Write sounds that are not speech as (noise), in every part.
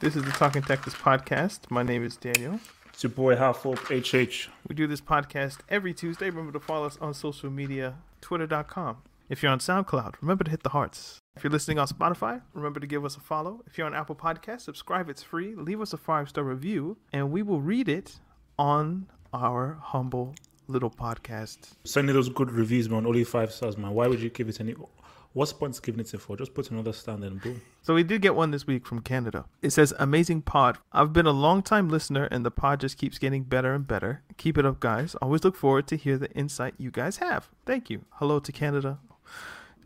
This is the Talking Tactics podcast. My name is Daniel. It's your boy Halfhope HH. We do this podcast every Tuesday. Remember to follow us on social media, twitter.com. If you're on SoundCloud, remember to hit the hearts. If you're listening on Spotify, remember to give us a follow. If you're on Apple Podcasts, subscribe. It's free. Leave us a five star review, and we will read it on our humble little podcast. Send me those good reviews, man. Only five stars, man. Why would you give it any? What's the point giving it for? Just put another stand and boom. So we did get one this week from Canada. It says, "Amazing pod. I've been a long time listener, and the pod just keeps getting better and better. Keep it up, guys. Always look forward to hear the insight you guys have. Thank you. Hello to Canada."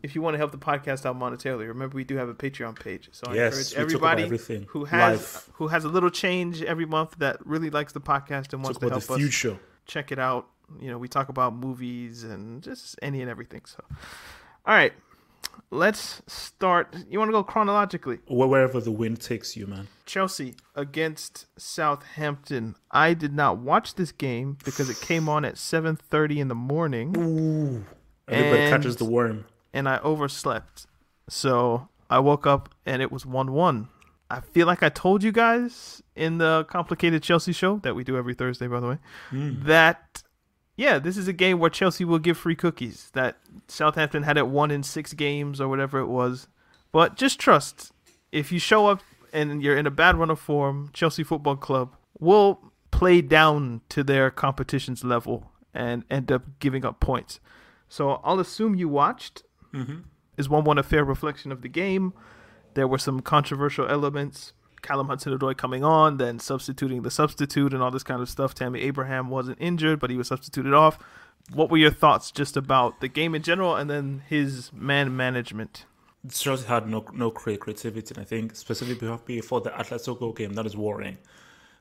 If you want to help the podcast out monetarily, remember we do have a Patreon page. So I Yes, encourage we talk about everybody who has Life. who has a little change every month that really likes the podcast and wants to help the us check it out. You know, we talk about movies and just any and everything. So, all right, let's start. You want to go chronologically? Wherever the wind takes you, man. Chelsea against Southampton. I did not watch this game because it came on at 7:30 in the morning Everybody And- catches the worm. and I overslept. So, I woke up and it was 1-1. I feel like I told you guys in the complicated Chelsea show that we do every Thursday by the way hmm. that yeah, this is a game where Chelsea will give free cookies. That Southampton had it one in 6 games or whatever it was. But just trust if you show up and you're in a bad run of form, Chelsea Football Club will play down to their competition's level and end up giving up points. So I'll assume you watched. Mm-hmm. Is 1 1 a fair reflection of the game? There were some controversial elements. Callum Hudson-Odoi coming on, then substituting the substitute and all this kind of stuff. Tammy Abraham wasn't injured, but he was substituted off. What were your thoughts just about the game in general and then his man management? Chelsea had no no creativity, and I think specifically before the Atletico game, that is worrying.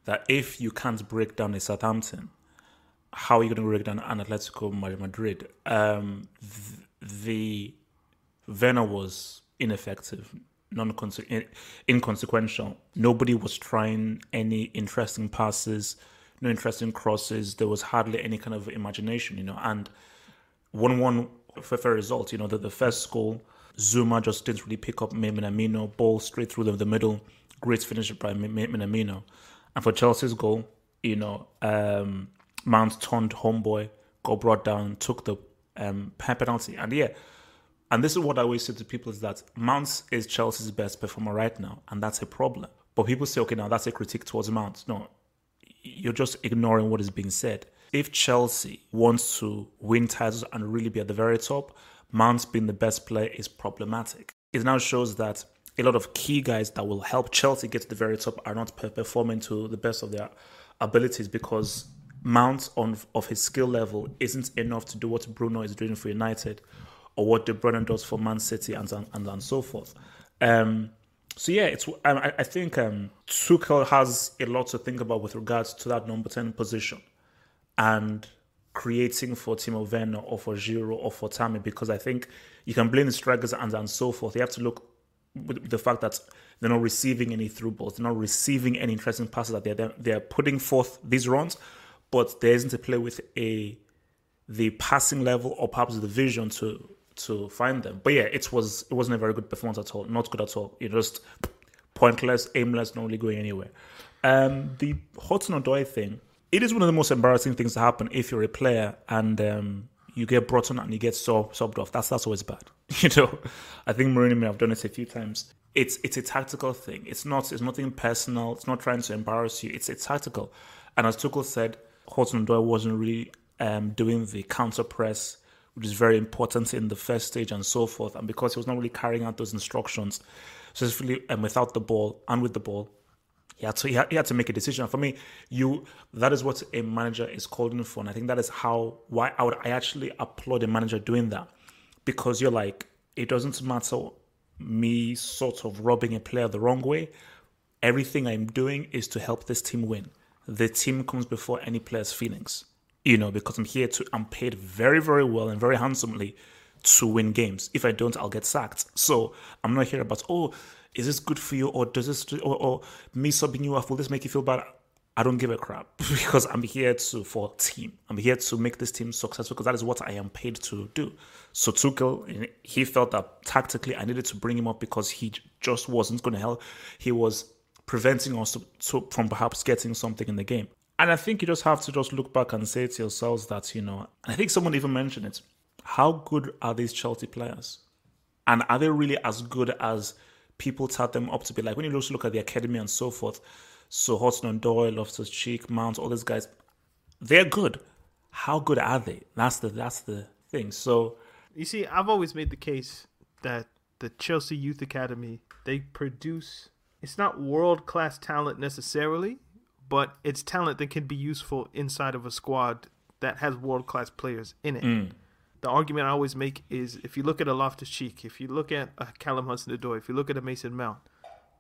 That if you can't break down a Southampton, how are you going to break down an Atletico Madrid? Um, th- the Werner was ineffective, non inconsequential. Nobody was trying any interesting passes, no interesting crosses. There was hardly any kind of imagination, you know. And one-one for fair result. You know, the, the first goal, Zouma just didn't really pick up Minamino, ball straight through the, middle. Great finish by Mi- Mi- Minamino. And for Chelsea's goal, you know, um, Mount turned homeboy, got brought down, took the um, penalty. And yeah, and this is what I always say to people is that Mount is Chelsea's best performer right now, and that's a problem. But people say, okay, now that's a critique towards Mount. No, you're just ignoring what is being said. If Chelsea wants to win titles and really be at the very top, Mount being the best player is problematic. It now shows that a lot of key guys that will help Chelsea get to the very top are not performing to the best of their abilities because Mount on of his skill level isn't enough to do what Bruno is doing for United or what De Bruyne does for Man City and and, and, so forth. Um, so yeah, it's I, I think um, Tuchel has a lot to think about with regards to that number ten position and creating for Timo Werner or for Giroud or for Tammy because I think you can blame the strikers and and so forth. You have to look with the fact that they're not receiving any through balls, they're not receiving any interesting passes that they're they're putting forth these runs, but there isn't a play with a the passing level or perhaps the vision to to find them. But yeah, it was it wasn't a very good performance at all. Not good at all. You just pointless, aimless, not really going anywhere. Um, the Hudson Odoi thing, it is one of the most embarrassing things to happen if you're a player and um, you get brought on and you get sub, subbed off. That's that's always bad. (laughs) You know, I think Mourinho may have done it a few times. It's it's a tactical thing. It's not it's nothing personal. It's not trying to embarrass you. It's it's tactical. And as Tuchel said, Hudson Odoi wasn't really um, doing the counter press, which is very important in the first stage and so forth. And because he was not really carrying out those instructions, specifically and without the ball and with the ball, he had to he had, he had to make a decision. For me, you that is what a manager is called in for, and I think that is how why I would I actually applaud a manager doing that because you're like it doesn't matter me sort of rubbing a player the wrong way. Everything I'm doing is to help this team win. The team comes before any player's feelings, you know, because I'm here to I'm paid very very well and very handsomely to win games. If I don't, I'll get sacked. So I'm not here about oh is this good for you? Or does this or, or me subbing you off will this make you feel bad? I don't give a crap (laughs) because i'm here to for team. I'm here to make this team successful because that is what i am paid to do. So tuchel he felt that tactically i needed to bring him up because he just wasn't going to help. He was preventing us to, to, from perhaps getting something in the game and i think you just have to just look back and say to yourselves that you know i think someone even mentioned it how good are these chelsea players and are they really as good as people tout them up to be like when you just look at the academy and so forth. So Hudson Odoi, Loftus Cheek, Mount, all these guys, they're good. How good are they? That's the that's the thing. So you see, I've always made the case that the Chelsea Youth Academy they produce. It's not world class talent necessarily, but it's talent that can be useful inside of a squad that has world class players in it. Mm the argument I always make is if you look at a Loftus Cheek, if you look at a Callum Hudson Odoi, if you look at a Mason Mount,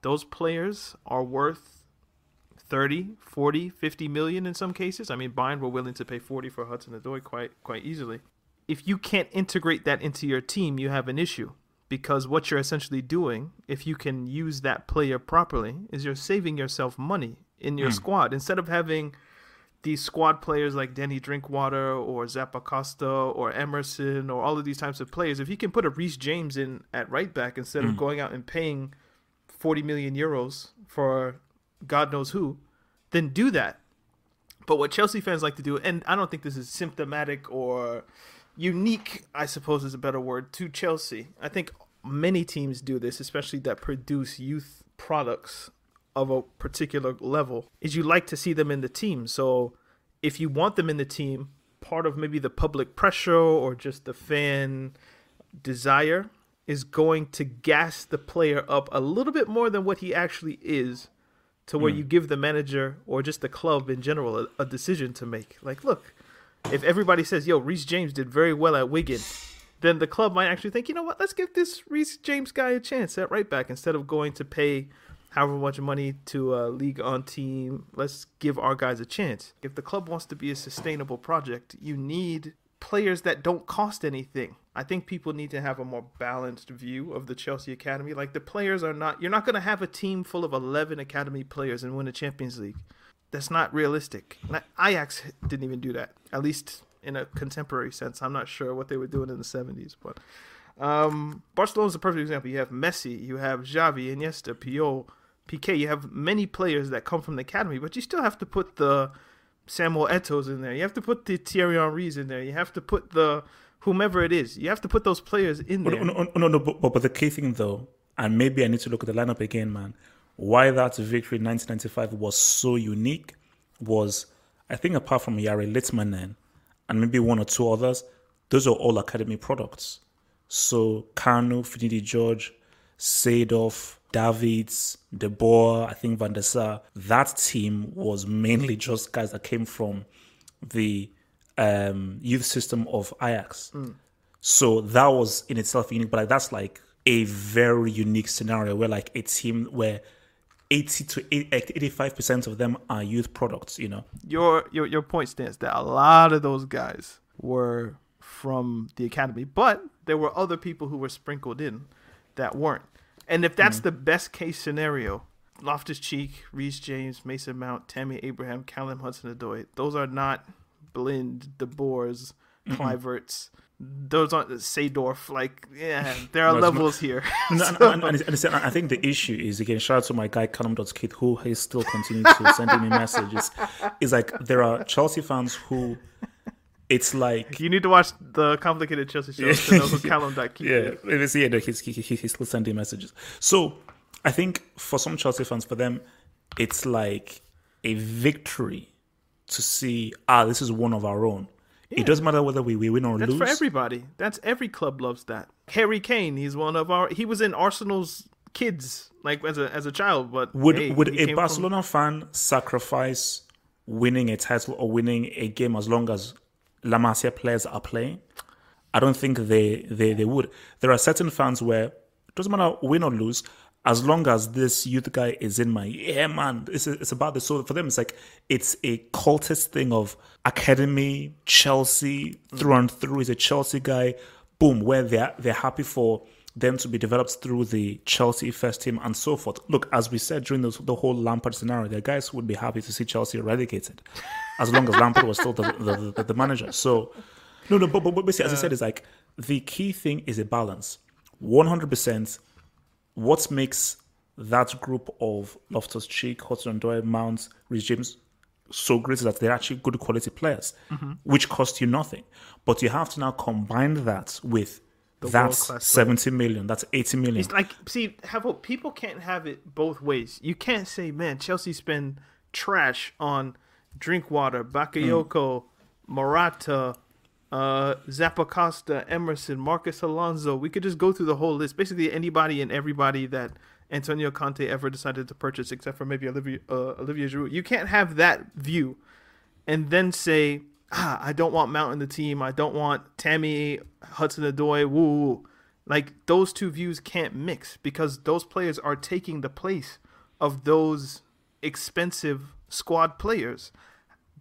those players are worth 30, 40, 50 million in some cases. I mean, Bayern were willing to pay 40 for Hudson Odoi quite quite easily. If you can't integrate that into your team, you have an issue because what you're essentially doing, if you can use that player properly, is you're saving yourself money in your mm. squad instead of having these squad players like Danny Drinkwater or Zappacosta or Emerson or all of these types of players, if he can put a Reece James in at right back instead mm. of going out and paying 40 million euros for God knows who, then do that. But what Chelsea fans like to do, and I don't think this is symptomatic or unique, I suppose is a better word, to Chelsea. I think many teams do this, especially that produce youth products of a particular level is you like to see them in the team. So if you want them in the team, part of maybe the public pressure or just the fan desire is going to gas the player up a little bit more than what he actually is to where mm. you give the manager or just the club in general a, a, decision to make. Like, look, if everybody says, yo, Reece James did very well at Wigan, then the club might actually think, you know what, let's give this Reece James guy a chance at right back instead of going to pay however much money to a Ligue 1 team. Let's give our guys a chance. If the club wants to be a sustainable project, you need players that don't cost anything. I think people need to have a more balanced view of the Chelsea Academy. Like the players are not you're not going to have a team full of 11 academy players and win a Champions League. That's not realistic. Ajax didn't even do that. At least in a contemporary sense. I'm not sure what they were doing in the 70s, but um, Barcelona's a perfect example. You have Messi, you have Xavi, Iniesta, Puyol, Piqué, you have many players that come from the academy, but you still have to put the Samuel Eto's in there. You have to put the Thierry Henry's in there. You have to put the whomever it is. You have to put those players in oh, there. Oh, oh, no, no, no, no but, but the key thing though, and maybe I need to look at the lineup again, man. Why that victory in 1995 was so unique was, I think, apart from Jari Litmanen and maybe one or two others, those are all academy products. So Kanu, Finidi George, Seedorf, Davids, De Boer, I think Van der Sar, that team was mainly just guys that came from the um, youth system of Ajax. Mm. So that was in itself unique, but like, that's like a very unique scenario where like a team where 80 to 85% of them are youth products, you know. Your your your point stands that a lot of those guys were from the academy, but there were other people who were sprinkled in that weren't. And if that's hmm. the best case scenario, Loftus Cheek, Reece James, Mason Mount, Tammy Abraham, Callum Hudson Odoi, those are not Blind, De Boers, Kluiverts. Those aren't Seedorf. Like, yeah, (laughs) there are No, it's not- levels here. (laughs) No, and, and, and, and, and I think the issue is again, shout out to my guy Callum Kid, who is still continuing to sending me messages. (laughs) Is like there are Chelsea fans who, it's like you need to watch the complicated Chelsea show to know who Callum Keith yeah, is. yeah, he's, he, he, he's still sending messages. So I think for some Chelsea fans, for them, it's like a victory to see ah, this is one of our own. It doesn't matter whether we, we win or That's lose. That's for everybody. That's every club loves that. Harry Kane, he's one of our. He was in Arsenal's kids, like as a as a child. But Would hey, would a came from- Barcelona fan sacrifice winning a title or winning a game as long as La Masia players are playing? I don't think they, they, they would. There are certain fans where it doesn't matter win or lose, as long as this youth guy is in my yeah man, it's it's about this so for them it's like it's a cultist thing of academy, Chelsea through and through. is a Chelsea guy, boom, where they're they're happy for them to be developed through the Chelsea first team and so forth. Look, as we said during the, the whole Lampard scenario, the guys would be happy to see Chelsea eradicated, as long as Lampard was still the, the, the, the manager. So, no, no, but, but, basically, as I said, is like the key thing is a balance. One hundred percent. What makes that group of Loftus Cheek, Hudson Odoi, Mount, Reece James so great is that they're actually good quality players, mm-hmm. which cost you nothing. But you have to now combine that with that's 70 million, that's 80 million. It's like see, have people can't have it both ways. You can't say, man, Chelsea spend trash on Drinkwater, Bakayoko, Morata, uh, Zappacosta, Emerson, Marcos Alonso. We could just go through the whole list. Basically, anybody and everybody that Antonio Conte ever decided to purchase, except for maybe Olivier uh, Olivier Giroud. You can't have that view, and then say, ah, I don't want Mount in the team. I don't want Tammy Hudson woo, woo. Like those two views can't mix because those players are taking the place of those expensive squad players.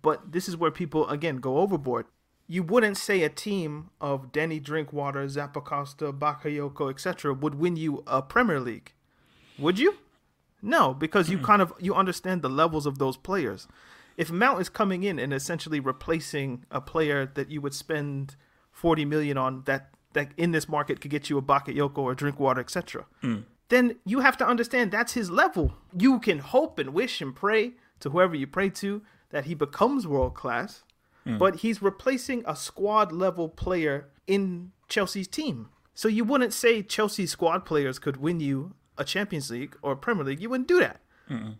But this is where people again go overboard. You wouldn't say a team of Denny Drinkwater, Zappacosta, Bakayoko, etc. would win you a Premier League. Would you? No, because you kind of you understand the levels of those players. If Mount is coming in and essentially replacing a player that you would spend 40 million on that that in this market could get you a Bakayoko or Drinkwater, etc. Mm. Then you have to understand that's his level. You can hope and wish and pray to whoever you pray to that he becomes world class, hmm. but he's replacing a squad level player in Chelsea's team. So you wouldn't say Chelsea squad players could win you a Champions League or a Premier League. You wouldn't do that.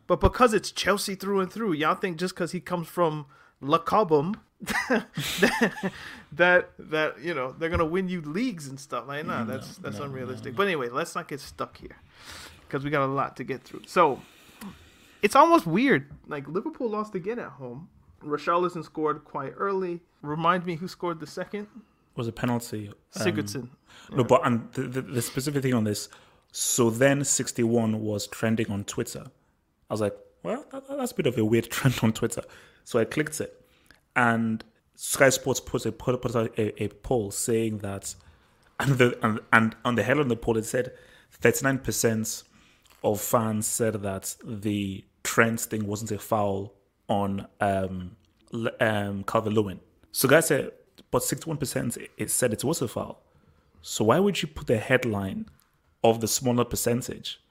But because it's Chelsea through and through, y'all think just because he comes from La Cobham that, (laughs) that that you know they're gonna win you leagues and stuff like nah, mm, that's that's unrealistic. But anyway, let's not get stuck here because we got a lot to get through. So it's almost weird. Like Liverpool lost again at home. Richarlison scored quite early. Remind me who scored the second? was a penalty. Um, Sigurdsson. No, but and the, the, the specific thing on this. So then 61 was trending on Twitter. I was like, well, that, that's a bit of a weird (laughs) trend on Twitter. So I clicked it, and Sky Sports put a put, a, a poll saying that, and the and, and on the head of the poll it said 39 percent of fans said that the Trent thing wasn't a foul on um, um, Calvert Lewin. So guys said, but 61% it said it was a foul. So why would you put the headline of the smaller percentage?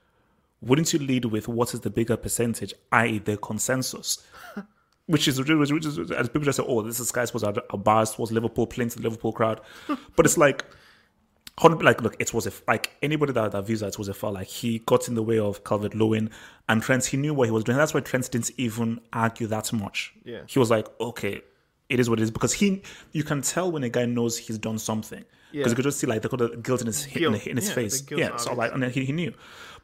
Wouldn't you lead with what is the bigger percentage, i.e., the consensus? (laughs) Which is, which is, as people just say, oh, this is guys was a biased towards Liverpool, playing to the Liverpool crowd. (laughs) but it's like, like, look, it was a like anybody that, that views that it was a foul. Like he got in the way of Calvert Lewin and Trent. He knew what he was doing. That's why Trent didn't even argue that much. Yeah. he was like, okay, it is what it is because he, you can tell when a guy knows he's done something because Yeah. you could just see like the kind of guilt in his in, Guilt. in his Yeah, face. Yeah, so like, and then he, he knew.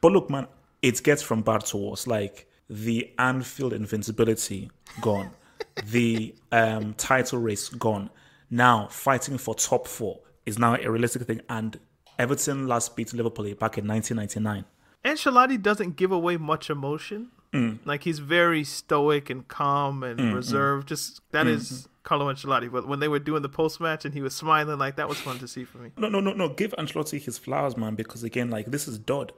But look, man, it gets from bad to worse. Like the Anfield invincibility gone, (laughs) the um, title race gone. Now fighting for top four is now a realistic thing. And Everton last beat Liverpool back in 1999. Ancelotti doesn't give away much emotion. Mm. Like he's very stoic and calm and reserved. Just that Mm-hmm. is Carlo Ancelotti. But when they were doing the post match and he was smiling, like that was fun to see for me. No, no, no, no. Give Ancelotti his flowers, man, because again, like this is Dodd.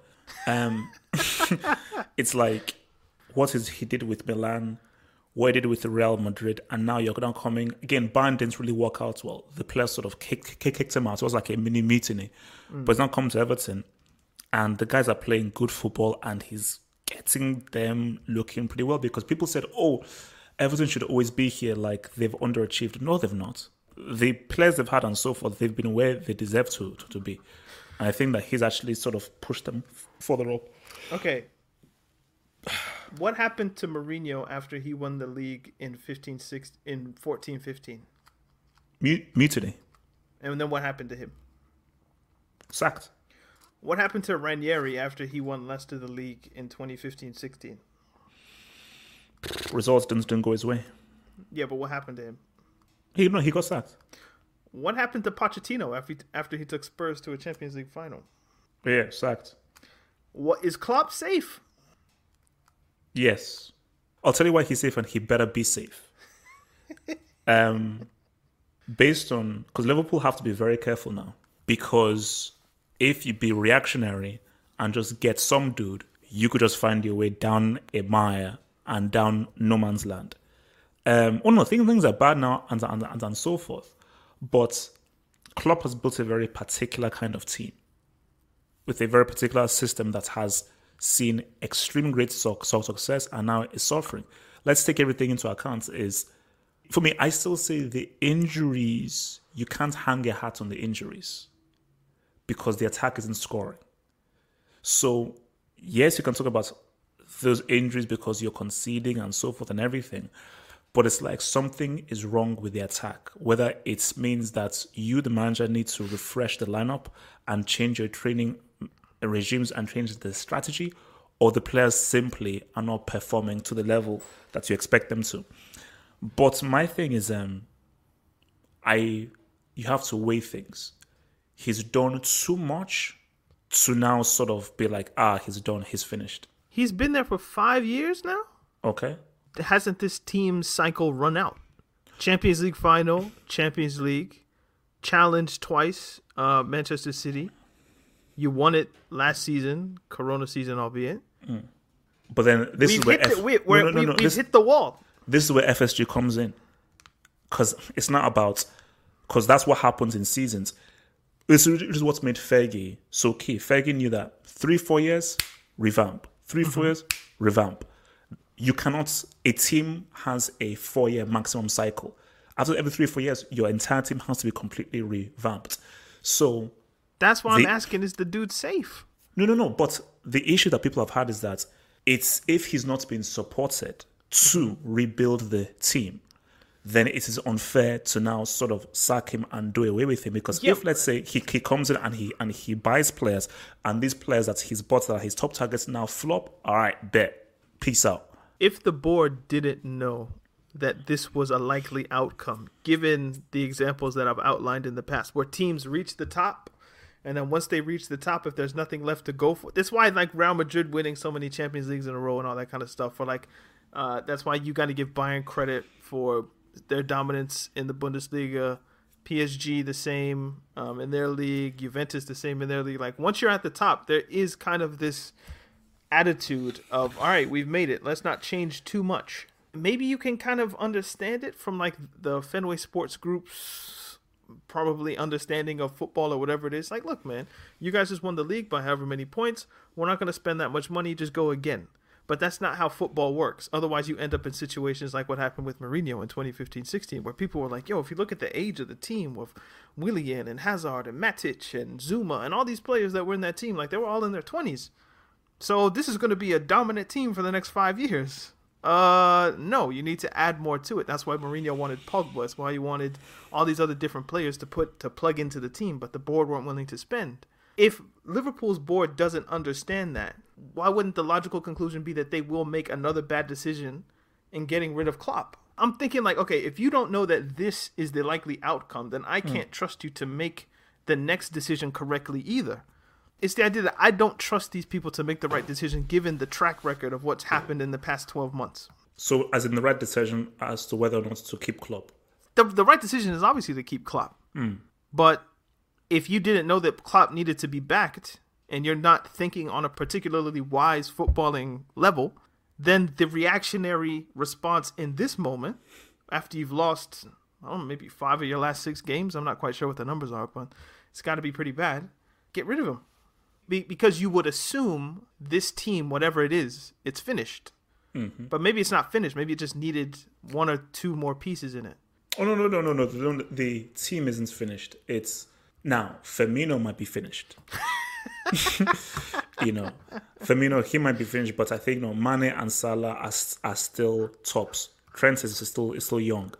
Um, (laughs) it's like what is he did with Milan, did with Real Madrid, and now you're now coming again. Bayern didn't really work out well. The players sort of kicked, kicked him out. It was like a mini mutiny, mm. but he's now come to Everton, and the guys are playing good football, and he's getting them looking pretty well because people said, "Oh, Everton should always be here." Like they've underachieved. No, they've not. The players they've had and so forth, they've been where they deserve to to, to be. And I think that he's actually sort of pushed them further up. Okay. What happened to Mourinho after he won the league in 15 6 in 14 15? Mutiny. And then what happened to him? Sacked. What happened to Ranieri after he won Leicester the league in 2015 16? Results didn't, didn't go his way. Yeah, but what happened to him? He no, he got sacked. What happened to Pochettino after he, after he took Spurs to a Champions League final? Yeah, sacked. What is Klopp safe? Yes, I'll tell you why he's safe, and he better be safe. (laughs) um, based on because Liverpool have to be very careful now because if you be reactionary and just get some dude, you could just find your way down a mire and down no man's land. Um, oh no, things, things are bad now and, and, and, and so forth. But Klopp has built a very particular kind of team with a very particular system that has seen extreme great success and now is suffering. Let's take everything into account. Is for me, I still say the injuries you can't hang your hat on the injuries because the attack isn't scoring. So yes, you can talk about those injuries because you're conceding and so forth and everything, but it's like something is wrong with the attack. Whether it means that you, the manager, need to refresh the lineup and change your training regimes and change the strategy, or the players simply are not performing to the level that you expect them to. But my thing is, um, I you have to weigh things. He's done too much to now sort of be like, ah, he's done, he's finished. He's been there for five years now. Okay hasn't this team cycle run out? Champions League final, Champions League, challenge twice, uh, Manchester City. You won it last season, Corona season, albeit. Mm. But then this we've is where F- the, we, no, no, no, we, have hit the wall. This is where FSG comes in, because it's not about because that's what happens in seasons. This is what's made Fergie so key. Fergie knew that three, four years, revamp. 3 mm-hmm. four years, revamp you cannot a team has a four year maximum cycle after every three four years your entire team has to be completely revamped so that's why the, i'm asking is the dude safe? No no no but the issue that people have had is that it's if he's not being supported to rebuild the team then it is unfair to now sort of sack him and do away with him because yep. if let's say he, he comes in and he and he buys players and these players that he's bought that are his top targets now flop all right bet. Peace out. If the board didn't know that this was a likely outcome, given the examples that I've outlined in the past, where teams reach the top, and then once they reach the top, if there's nothing left to go for, that's why like Real Madrid winning so many Champions Leagues in a row and all that kind of stuff. For like, uh, that's why you got to give Bayern credit for their dominance in the Bundesliga. PSG the same um, in their league, Juventus the same in their league. Like once you're at the top, there is kind of this attitude of all right we've made it let's not change too much maybe you can kind of understand it from like the fenway sports group's probably understanding of football or whatever it is like look man you guys just won the league by however many points we're not going to spend that much money just go again but that's not how football works. Otherwise, you end up in situations like what happened with Mourinho in 2015-16, where people were like, "Yo, if you look at the age of the team with Willian and Hazard and Matic and Zouma and all these players that were in that team, like they were all in their 20s. So this is going to be a dominant team for the next five years. Uh, no, you need to add more to it. That's why Mourinho wanted Pogba. That's why he wanted all these other different players to put to plug into the team, but the board weren't willing to spend. If Liverpool's board doesn't understand that, why wouldn't the logical conclusion be that they will make another bad decision in getting rid of Klopp? I'm thinking like, okay, if you don't know that this is the likely outcome, then I hmm. can't trust you to make the next decision correctly either it's the idea that I don't trust these people to make the right decision given the track record of what's happened in the past 12 months. So, as in the right decision as to whether or not to keep Klopp? The, the right decision is obviously to keep Klopp. Mm. But if you didn't know that Klopp needed to be backed and you're not thinking on a particularly wise footballing level, then the reactionary response in this moment, after you've lost, I don't know, maybe five of your last six games, I'm not quite sure what the numbers are, but it's got to be pretty bad. Get rid of him. Be- because you would assume this team, whatever it is, it's finished. Mm-hmm. But maybe it's not finished. Maybe it just needed one or two more pieces in it. Oh no no no no no! The, the team isn't finished. It's now Firmino might be finished. (laughs) you know, Firmino he might be finished, but I think no Mane and Salah are, are still tops. Trent is still is still young.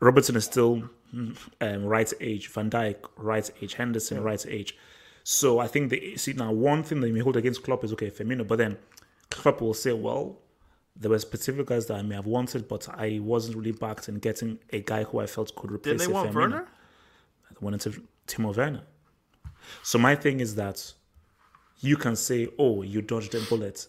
Robertson is still um, right age. Van Dijk right age. Henderson right age. So I think the see now one thing that you may hold against Klopp is okay Firmino, but then Klopp will say, well, there were specific guys that I may have wanted, but I wasn't really backed in getting a guy who I felt could replace. Did they want Firmino. Werner? They wanted Timo Werner. So my thing is that you can say, "Oh, you dodged a bullet,"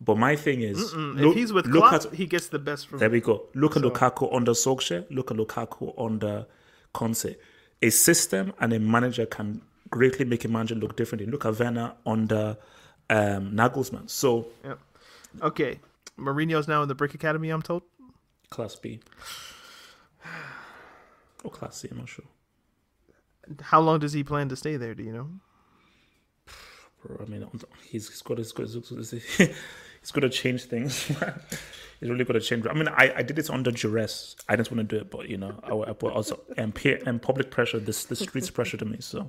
but my thing is, look, if he's with look Klopp, at, he gets the best from. There we go. Look so. at Lukaku under Solskjaer. Look at Lukaku under Conte. A system and a manager can greatly make a manager look differently. Look at Werner under um, Nagelsmann. So, yep. okay, Mourinho's now in the Brick Academy. I'm told. Class B. (sighs) Or Class C. I'm not sure. How long does he plan to stay there? Do you know? (sighs) I mean, he's, he's got he's got he's got to (laughs) change things. (laughs) he's really got to change. I mean, I, I did it under duress. I didn't want to do it, but you know, I, I put also and peer and public pressure. This the streets pressure to me. So,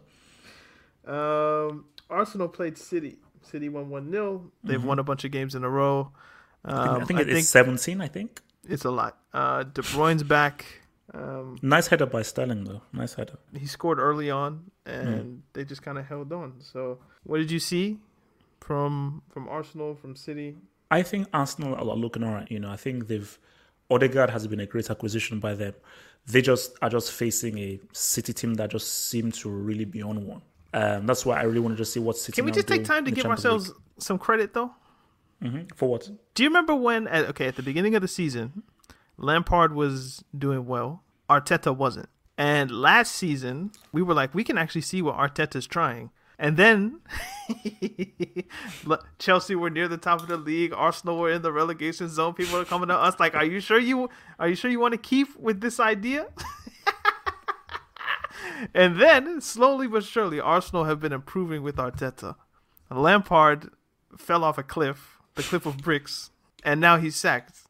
um, Arsenal played City. City won one 0 They've mm-hmm. won a bunch of games in a row. Um, I think, I think it's think seventeen. I think it's a lot. Uh, De Bruyne's back. Um, nice header by Sterling, though. Nice header. He scored early on, and mm. they just kind of held on. So, what did you see from from Arsenal, from City? I think Arsenal are looking alright. You know, I think they've Odegaard has been a great acquisition by them. They just are just facing a City team that just seem to really be on one. Um, that's why I really want to see what City. Can we just take time to give ourselves League. some credit, though? Mm-hmm. For what? Do you remember when? At, okay, at the beginning of the season, Lampard was doing well. Arteta wasn't. And last season, we were like, we can actually see what Arteta's trying. And then (laughs) Chelsea were near the top of the league. Arsenal were in the relegation zone. People are coming to us like, "Are you sure you are you sure you want to keep with this idea?" (laughs) and then slowly but surely, Arsenal have been improving with Arteta. Lampard fell off a cliff, the cliff of bricks, and now he's sacked.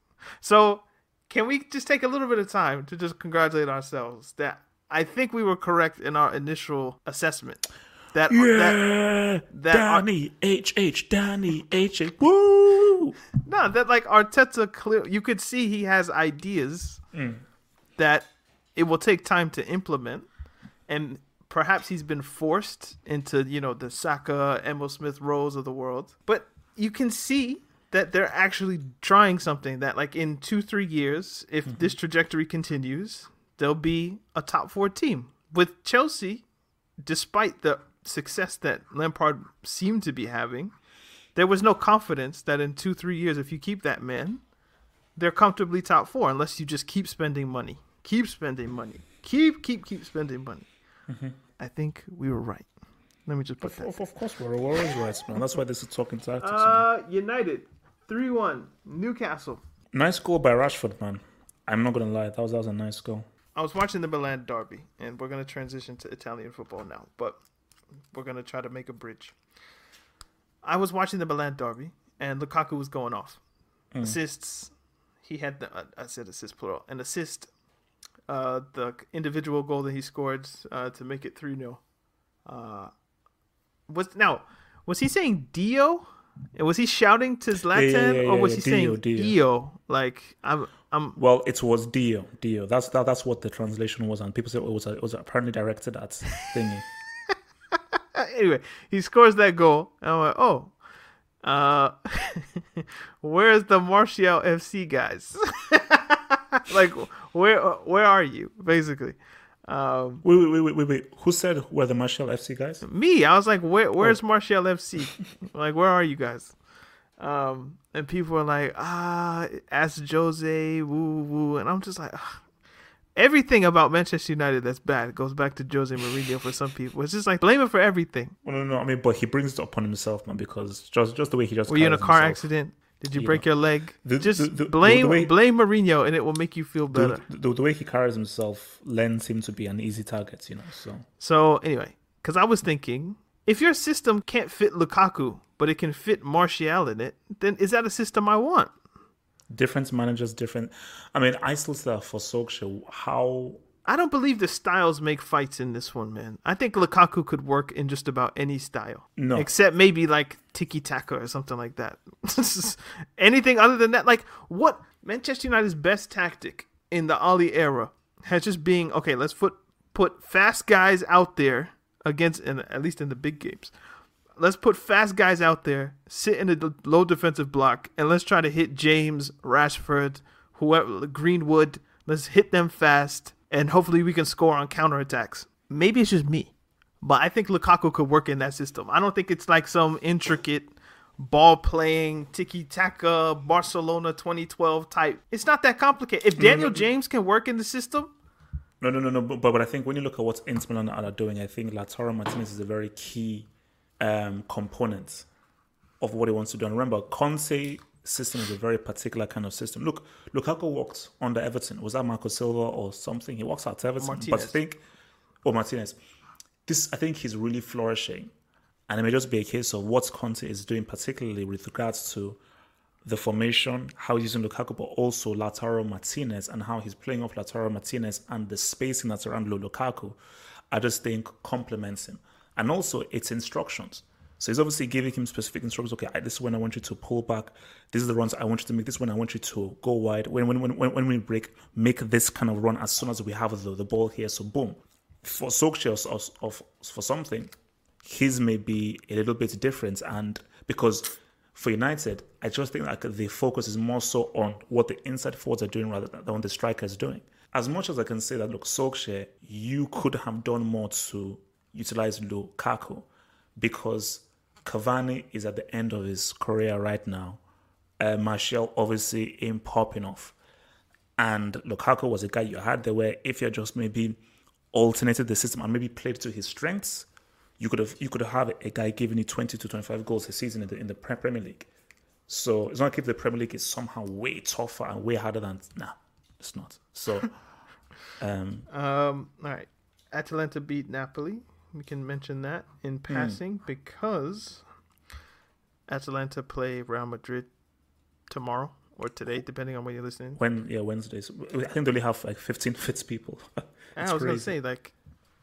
So can we just take a little bit of time to just congratulate ourselves that I think we were correct in our initial assessment. That yeah, that, that Danny H H Danny H H (laughs) woo. No, that like Arteta clear. You could see he has ideas mm. that it will take time to implement, and perhaps he's been forced into you know the Saka, Emile Smith Rowes of the world. But you can see that they're actually trying something that like in two three years if mm-hmm. this trajectory continues they'll be a top four team. With chelsea despite the success that lampard seemed to be having there was no confidence that in two three years if you keep that man they're comfortably top four unless you just keep spending money. Keep spending money. Keep keep keep spending money mm-hmm. i think we were right let me just put of, that. Of, course, we're always right, man. That's why this is talking tactics. Uh, United 3 1, Newcastle. Nice goal by Rashford, man. I'm not going to lie. That was, that was a nice goal. I was watching the Milan derby, and we're going to transition to Italian football now, but we're going to try to make a bridge. I was watching the Milan derby, and Lukaku was going off. Mm. Assists, he had, the, uh, I said assist plural, an assist, uh, the individual goal that he scored uh, to make it 3 0. Uh, was Now, was he saying Dio? Was he shouting to Zlatan, yeah, yeah, yeah, or was he Dio, saying Dio. Dio? Like I'm, I'm. Well, it was Dio, Dio. That's that, that's what the translation was, and people said it was it was apparently directed at thingy. (laughs) anyway, he scores that goal, and I'm like, oh, uh, (laughs) where's the Martial FC guys? (laughs) (laughs) like, where where are you, basically? Um, wait, wait, wait, wait, wait. Who said where the Martial FC guys? Me. I was like, where, where's oh. Martial FC? (laughs) like, where are you guys? Um, and people are like, ah, ask Jose, woo, woo. And I'm just like, everything about Manchester United that's bad goes back to Jose Mourinho for some people. It's just like blame him for everything. Well, no, no, I mean, but he brings it upon himself, man, because just just the way he just. Were you in a car himself. accident? Did you You break know, your leg? the- just the- the- blame way- blame Mourinho, and it will make you feel better. The, way he carries himself lends him to be an easy target, you know. So So anyway, because I was thinking, if your system can't fit Lukaku, but it can fit Martial in it, then is that a system I want? different managers, different. I mean, I still say that for Solskjaer, how I don't believe the styles make fights in this one, man. I think Lukaku could work in just about any style. No. Except maybe like tiki taka or something like that. (laughs) Anything other than that, like what Manchester United's best tactic in the Ole era has just being okay, let's put put fast guys out there against and at least in the big games. Let's put fast guys out there, sit in a low defensive block, and let's try to hit James, Rashford, whoever, Greenwood. Let's hit them fast, and hopefully we can score on counterattacks. Maybe it's just me, but I think Lukaku could work in that system. I don't think it's like some intricate ball playing tiki taka Barcelona 2012 type. It's not that complicated. If Daniel James can work in the system, No, no, no, no. But, but I think when you look at what Inter Milan are doing, I think Lautaro Martinez is a very key um, component of what he wants to do. And remember, Conte system is a very particular kind of system. Look, Lukaku worked under Everton. Was that Marco Silva or something? He works at Everton. But Martinez. I think, or Martinez, this I think he's really flourishing, and it may just be a case of what Conte is doing, particularly with regards to the formation, how he's using Lukaku, but also Lautaro Martinez and how he's playing off Lautaro Martinez and the spacing that's around Lukaku, I just think complements him. And also its instructions. So he's obviously giving him specific instructions. Okay, this is when I want you to pull back. This is the runs I want you to make. This is when I want you to go wide. When when when when, when we break, make this kind of run as soon as we have the, the ball here. So boom. For of, of for something, his may be a little bit different and because for United, I just think like the focus is more so on what the inside forwards are doing rather than what the striker is doing. As much as I can say that, look, Solskjaer, you could have done more to utilize Lukaku because Cavani is at the end of his career right now. Uh, Martial obviously ain't popping off. And Lukaku was a guy you had there where if you're just maybe alternated the system and maybe played to his strengths, you could have you could have a guy giving you 20 to 25 goals a season in the in the Pre- Premier League. So it's not like if the Premier League is somehow way tougher and way harder than nah, it's not. So (laughs) um Um, all right. Atalanta beat Napoli. We can mention that in passing because Atalanta play Real Madrid tomorrow or today, depending on when you're listening. when yeah Wednesdays, I think they only have like 15 fit people. (laughs) I was gonna say like,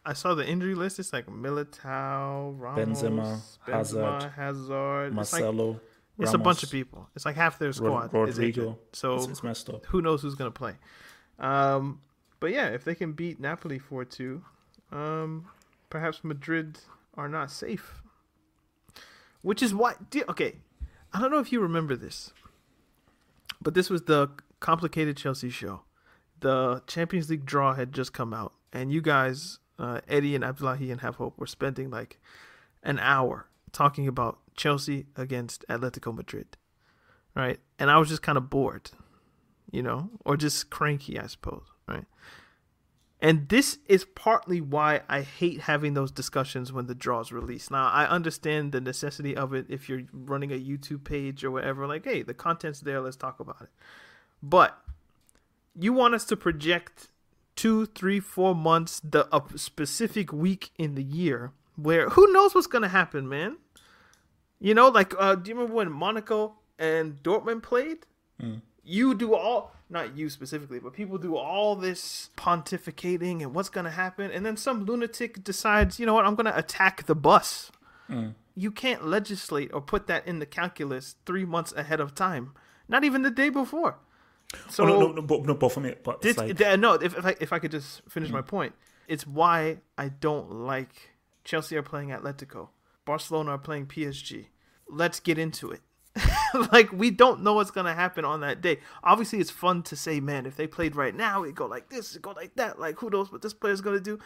I saw the injury list. It's like Militao, Ramos, Benzema, Benzema, Hazard, Hazard. It's, like, Marcelo, it's a bunch of people. It's like half their squad Rod- is injured. Rodrygo. So It's, it's messed up. who knows who's gonna play. Um, but yeah, if they can beat Napoli four two, um, perhaps Madrid are not safe. Which is why, okay, I don't know if you remember this, but this was the complicated Chelsea show. The Champions League draw had just come out, and you guys, uh, Eddie and Abdullahi and Have Hope, were spending like an hour talking about Chelsea against Atletico Madrid, right? And I was just kind of bored, you know, or just cranky, I suppose, right? And this is partly why I hate having those discussions when the draw's released. Now, I understand the necessity of it if you're running a YouTube page or whatever. Like, hey, the content's there, let's talk about it. But you want us to project two, three, four months, the a specific week in the year where who knows what's gonna happen, man? You know, like uh, do you remember when Monaco and Dortmund played? You do all, not you specifically, but people do all this pontificating and what's gonna happen, and then some lunatic decides, you know what, I'm gonna attack the bus. Mm. You can't legislate or put that in the calculus three months ahead of time, not even the day before. So oh, no, no, no, but, no, but for me, but this, like, th- no, if, if I if I could just finish my mm. point, it's why I don't like Chelsea are playing Atletico, Barcelona are playing PSG. Let's get into it. (laughs) like we don't know what's gonna happen on that day. Obviously, it's fun to say, man, if they played right now, it go like this, it go like that. Like who knows what this player's gonna do?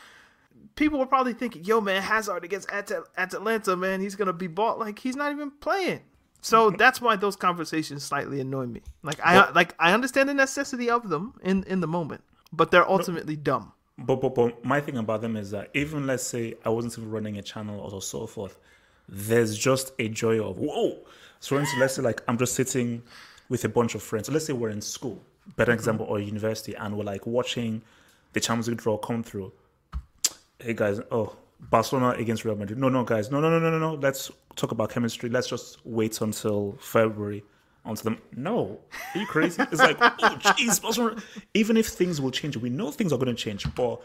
People were probably thinking, yo, man, Hazard against At- Atalanta, man, he's gonna be bought. Like he's not even playing. So (laughs) that's why those conversations slightly annoy me. Like I like I understand the necessity of them in in the moment, but they're ultimately dumb. But, but but my thing about them is that even let's say I wasn't even running a channel or so forth, there's just a joy of whoa. So let's say like I'm just sitting with a bunch of friends. So let's say we're in school, better mm-hmm. example, or university, and we're like watching the Champions League draw come through. Hey guys, oh Barcelona against Real Madrid. No, no, guys, no, no, no, no, no, no. Let's talk about chemistry. Let's just wait until February. Onto them. No, are you crazy? It's like, oh, (laughs) jeez, Barcelona. Even if things will change, we know things are going to change, but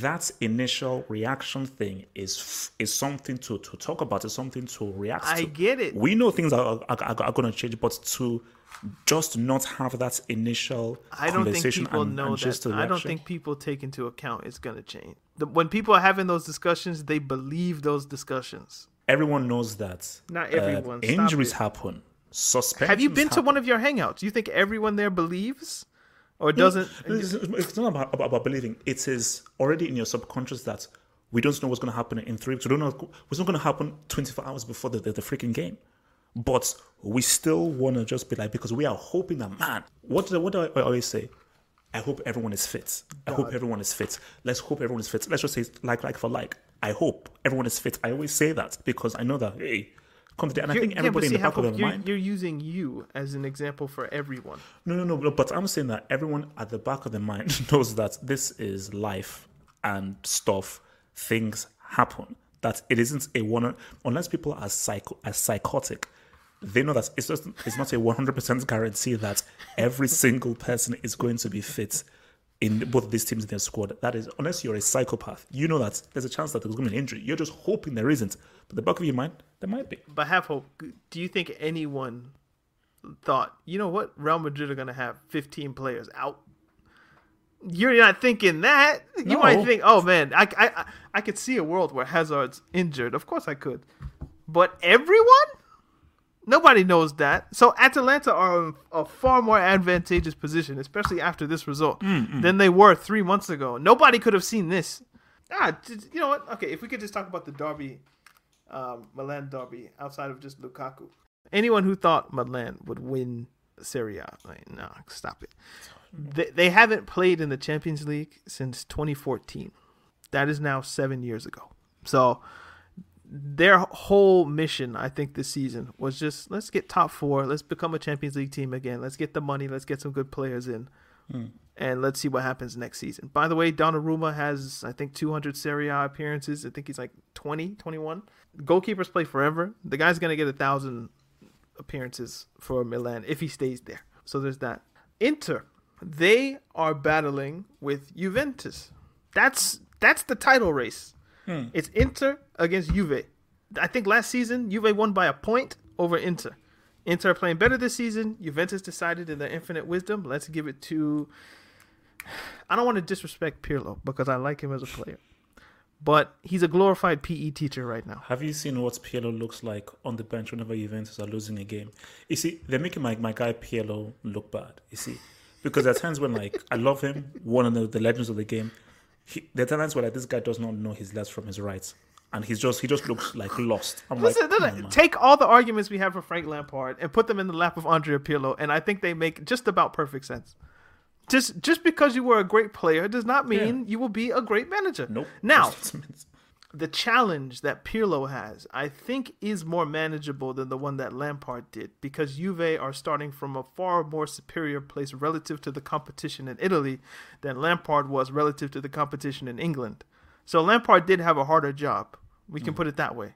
that initial reaction thing is is something to to talk about. Is something to react. I to. get it. We know things are are, are, are going to change, but to just not have that initial I don't think conversation people and, know and just that. I don't think people take into account it's going to change. The, when people are having those discussions, they believe those discussions. everyone knows that. Not uh, everyone, stop injuries it. happen. Suspensions. Have you been to one of your hangouts? Do you think everyone there believes or it doesn't? It's, not about, about, about believing. It is already in your subconscious that we don't know what's going to happen in three weeks. We don't know what's not going to happen 24 hours before the, the, the freaking game. But we still want to just be like, because we are hoping that, man, what do, what do I always say? I hope everyone is fit. I hope everyone is fit. Let's hope everyone is fit. Let's just say like like for like. I hope everyone is fit. I always say that because I know that hey, come and I You're- think yeah, but everybody see in the back of their you're, mind. you're using you as an example for everyone. No, no, no. But, but I'm saying that everyone at the back of their mind (laughs) knows that this is life and stuff. Things happen. That it isn't a one unless people are psycho are psychotic. They know that it's just it's not a 100% guarantee that every single person is going to be fit in both of these teams in their squad. That is, unless you're a psychopath, you know that there's a chance that there's going to be an injury. You're just hoping there isn't. But the back of your mind, there might be. But have hope. Do you think anyone thought, you know what, Real Madrid are going to have 15 players out? You're not thinking that. (laughs) You No. might think, oh man, I, I, I- I could see a world where Hazard's injured. Of course I could. But everyone? Nobody knows that. So Atalanta are in a far more advantageous position, especially after this result, than they were three months ago. Nobody could have seen this. Ah, you know what? Okay, if we could just talk about the derby, um, Milan derby, outside of just Lukaku. Anyone who thought Milan would win Serie A, like, no, stop it. They, they haven't played in the Champions League since 2014. That is now seven years ago. So their whole mission, I think, this season was just let's get top four, let's become a Champions League team again, let's get the money, let's get some good players in, hmm. and let's see what happens next season. By the way, Donnarumma has, I think, 200 Serie A appearances. I think he's like 20, 21. Goalkeepers play forever. The guy's gonna get a thousand appearances for Milan if he stays there. So there's that. Inter, they are battling with Juventus. That's that's the title race. Hmm. It's Inter against Juve. I think last season Juve won by a point over Inter. Inter are playing better this season. Juventus decided in their infinite wisdom, let's give it to. I don't want to disrespect Pirlo because I like him as a player, but he's a glorified PE teacher right now. Have you seen what Pirlo looks like on the bench whenever Juventus are losing a game? You see, they're making my, my guy Pirlo look bad. You see, because there are times when like I love him, one of the, the legends of the game. He, there are times where like this guy does not know his left from his right, and he's just he just looks like lost. I'm Listen, like, listen, come on, man. take all the arguments we have for Frank Lampard and put them in the lap of Andrea Pirlo, and I think they make just about perfect sense. Just just because you were a great player does not mean you will be a great manager. nope. Now, (laughs) the challenge that Pirlo has, I think, is more manageable than the one that Lampard did because Juve are starting from a far more superior place relative to the competition in Italy than Lampard was relative to the competition in England. So Lampard did have a harder job. We can mm. put it that way.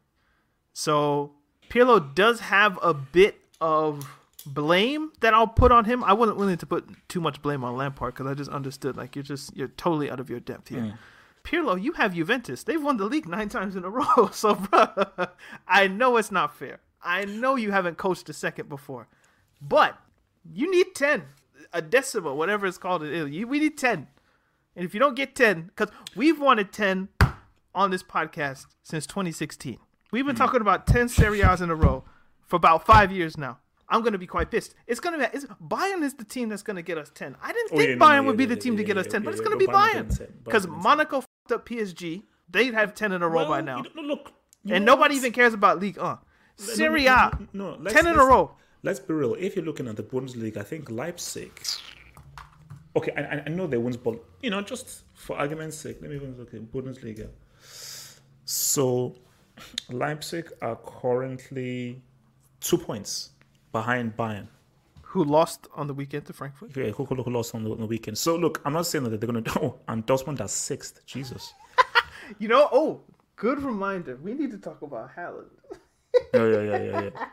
So Pirlo does have a bit of blame that I'll put on him. I wasn't willing to put too much blame on Lampard because I just understood like you're just you're totally out of your depth here. Mm. Pirlo, you have Juventus. They've won the league nine times in a row. (laughs) So, bro, I know it's not fair. I know you haven't coached a second before, but you need ten, a decimal, whatever it's called in Italy. We need ten, and if you don't get ten, because we've wanted ten on this podcast since 2016. We've been hmm. talking about 10 Serie A's in a row for about five years now. I'm gonna be quite pissed. It's gonna be it's, Bayern is the team that's gonna get us 10. I didn't Oh, think yeah, Bayern no, would be yeah, the yeah, team to yeah, get us yeah, 10, but it's yeah, gonna but be Bayern Bayern getting 10, Bayern because Monaco up PSG. They'd have 10 in a row Well, by now, you look, and nobody what? even cares about League uh. 1. No, Serie no, A, no, no, 10 in a row. Let's be real. If you're looking at the Bundesliga, I think Leipzig okay, I, I know they won't, but you know, just for argument's sake, let me even look at Bundesliga. So Leipzig are currently two points behind Bayern. Who lost on the weekend to Frankfurt? Yeah, who, who lost on the, on the weekend. So look, I'm not saying that they're gonna. Oh, and Dortmund are sixth. Jesus. (laughs) You know, oh, good reminder. We need to talk about Haaland. Yeah, yeah, yeah, yeah, yeah.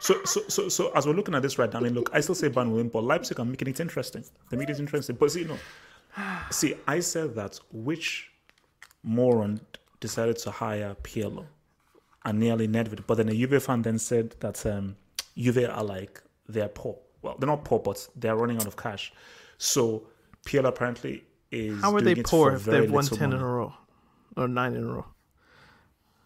So, so, so, so, as we're looking at this right now, I mean, look, I still say Bayern will win, but Leipzig are making it interesting. They make it interesting. But see, no, see, I said that which moron decided to hire Pirlo and nearly Nedved, but then a Juve fan then said that um, Juve are like they're poor. Well, they're not poor, but they're running out of cash. So Pirlo apparently is. How are they poor if they've won little 10 in a row? Or 9 in a row?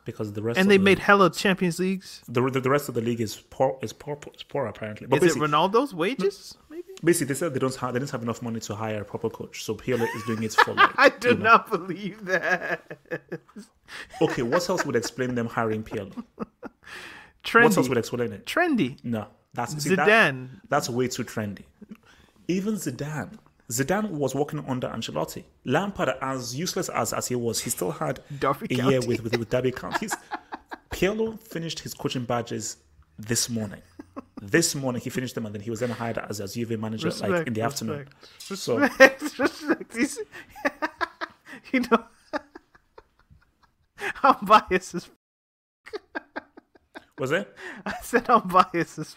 Because the rest And they the, made hella Champions Leagues. the, the the rest of the league is poor is poor is poor apparently. But Is it Ronaldo's wages? Maybe? basically they said they don't have they didn't have enough money to hire a proper coach, so Pirlo is doing it for (laughs) like. I do you know. not believe that. Okay, what else would explain them hiring Pirlo? (laughs) Trendy. What else would explain it? Trendy. No, that's see, that- Zidane. that's way too trendy. Even Zidane. Zidane was working under Ancelotti. Lampard, as useless as, as he was, he still had Derby a year with, with, with Derby (laughs) Counties. Pirlo finished his coaching badges this morning. This morning he finished them and then he was then hired as a Juve manager like in the afternoon. So Respect. Respect. (laughs) He's- (laughs) you know, I'm biased as was it? I said I'm biased as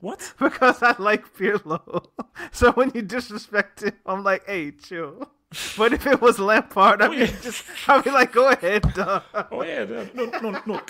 What? (laughs) because I like Pirlo. (laughs) So when you disrespect him, I'm like, hey, chill. But if it was Lampard, I mean, oh, just I'd be like, go ahead, (laughs) dog. Oh yeah, no, no, no, no.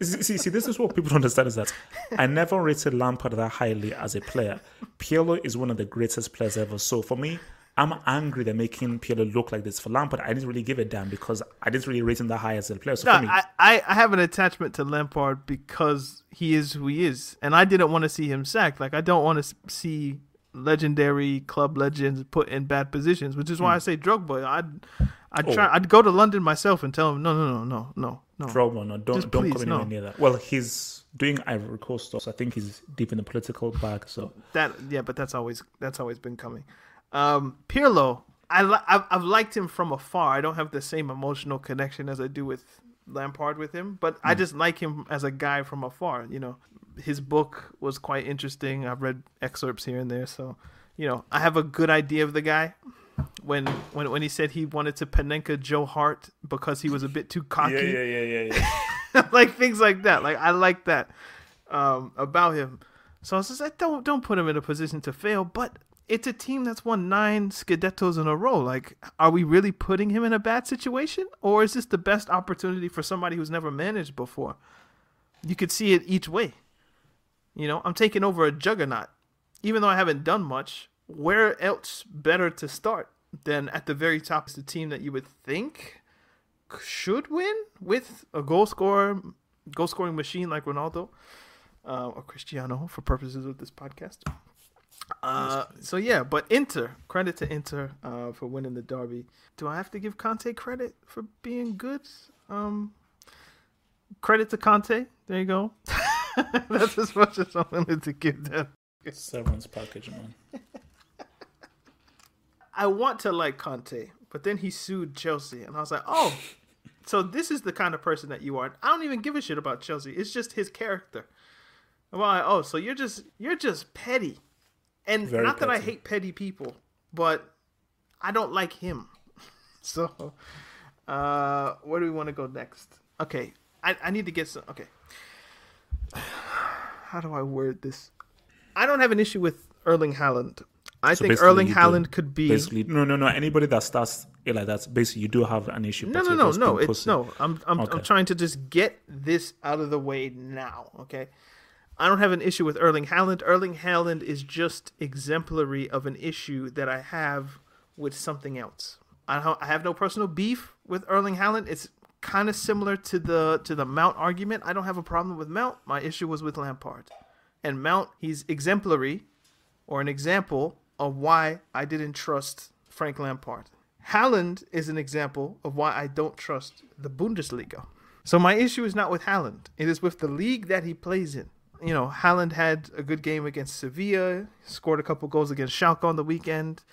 See, see, see, this is what people don't understand is that I never rated Lampard that highly as a player. Pirlo is one of the greatest players ever. So for me, I'm angry they're making Pirlo look like this. For Lampard, I didn't really give a damn because I didn't really rate him that high as a player. So No, for me, I, I, have an attachment to Lampard because he is who he is, and I didn't want to see him sacked. Like I don't want to see legendary club legends put in bad positions, which is why I say Drogba. I'd I'd try. Hmm. Oh. I'd go to London myself and tell him, no, no, no, no, no, no. Drogba, no, don't Just don't please, come anywhere no. near that. Well, he's doing Ivory Coast stuff. So I think he's deep in the political bag. So That yeah, but that's always that's always been coming. Um, Pirlo, I li- I've, I've liked him from afar. I don't have the same emotional connection as I do with Lampard with him, but I just like him as a guy from afar. You know, his book was quite interesting. I've read excerpts here and there, so you know I have a good idea of the guy. When when when he said he wanted to Panenka Joe Hart because he was a bit too cocky, yeah, yeah, yeah. (laughs) like things like that. Like I like that um, about him. So I was just like, don't don't put him in a position to fail. But it's a team that's won nine Scudettos in a row. Like, are we really putting him in a bad situation, or is this the best opportunity for somebody who's never managed before? You could see it each way. You know, I'm taking over a juggernaut, even though I haven't done much. Where else better to start than at the very top is the team that you would think should win with a goal scorer, goal scoring machine like Ronaldo uh, or Cristiano for purposes of this podcast. Uh, so yeah, but Inter, credit to Inter uh, for winning the derby. Do I have to give Conte credit for being good? Um, credit to Conte. There you go. (laughs) That's as much as I wanted to give them. Package, man. I want to like Conte, but then he sued Chelsea, and I was like, oh, so this is the kind of person that you are. I don't even give a shit about Chelsea. It's just his character. Well, I, oh, so you're just you're just petty, and Very not that I hate petty people, but I don't like him. (laughs) so, uh, where do we want to go next? Okay, I I need to get some. Okay, (sighs) how do I word this? I don't have an issue with Erling Haaland. I So think Erling do- Haaland could be Basically, no, no, no. Anybody that starts like that, basically, you do have an issue. No, no, no, no. It's no. I'm, I'm, I'm trying to just get this out of the way now. Okay, I don't have an issue with Erling Haaland. Erling Haaland is just exemplary of an issue that I have with something else. I I have no personal beef with Erling Haaland. It's kind of similar to the to the Mount argument. I don't have a problem with Mount. My issue was with Lampard, and Mount. He's exemplary, or an example of why I didn't trust Frank Lampard. Haaland is an example of why I don't trust the Bundesliga. So my issue is not with Haaland. It is with the league that he plays in. You know, Haaland had a good game against Sevilla, scored a couple goals against Schalke on the weekend.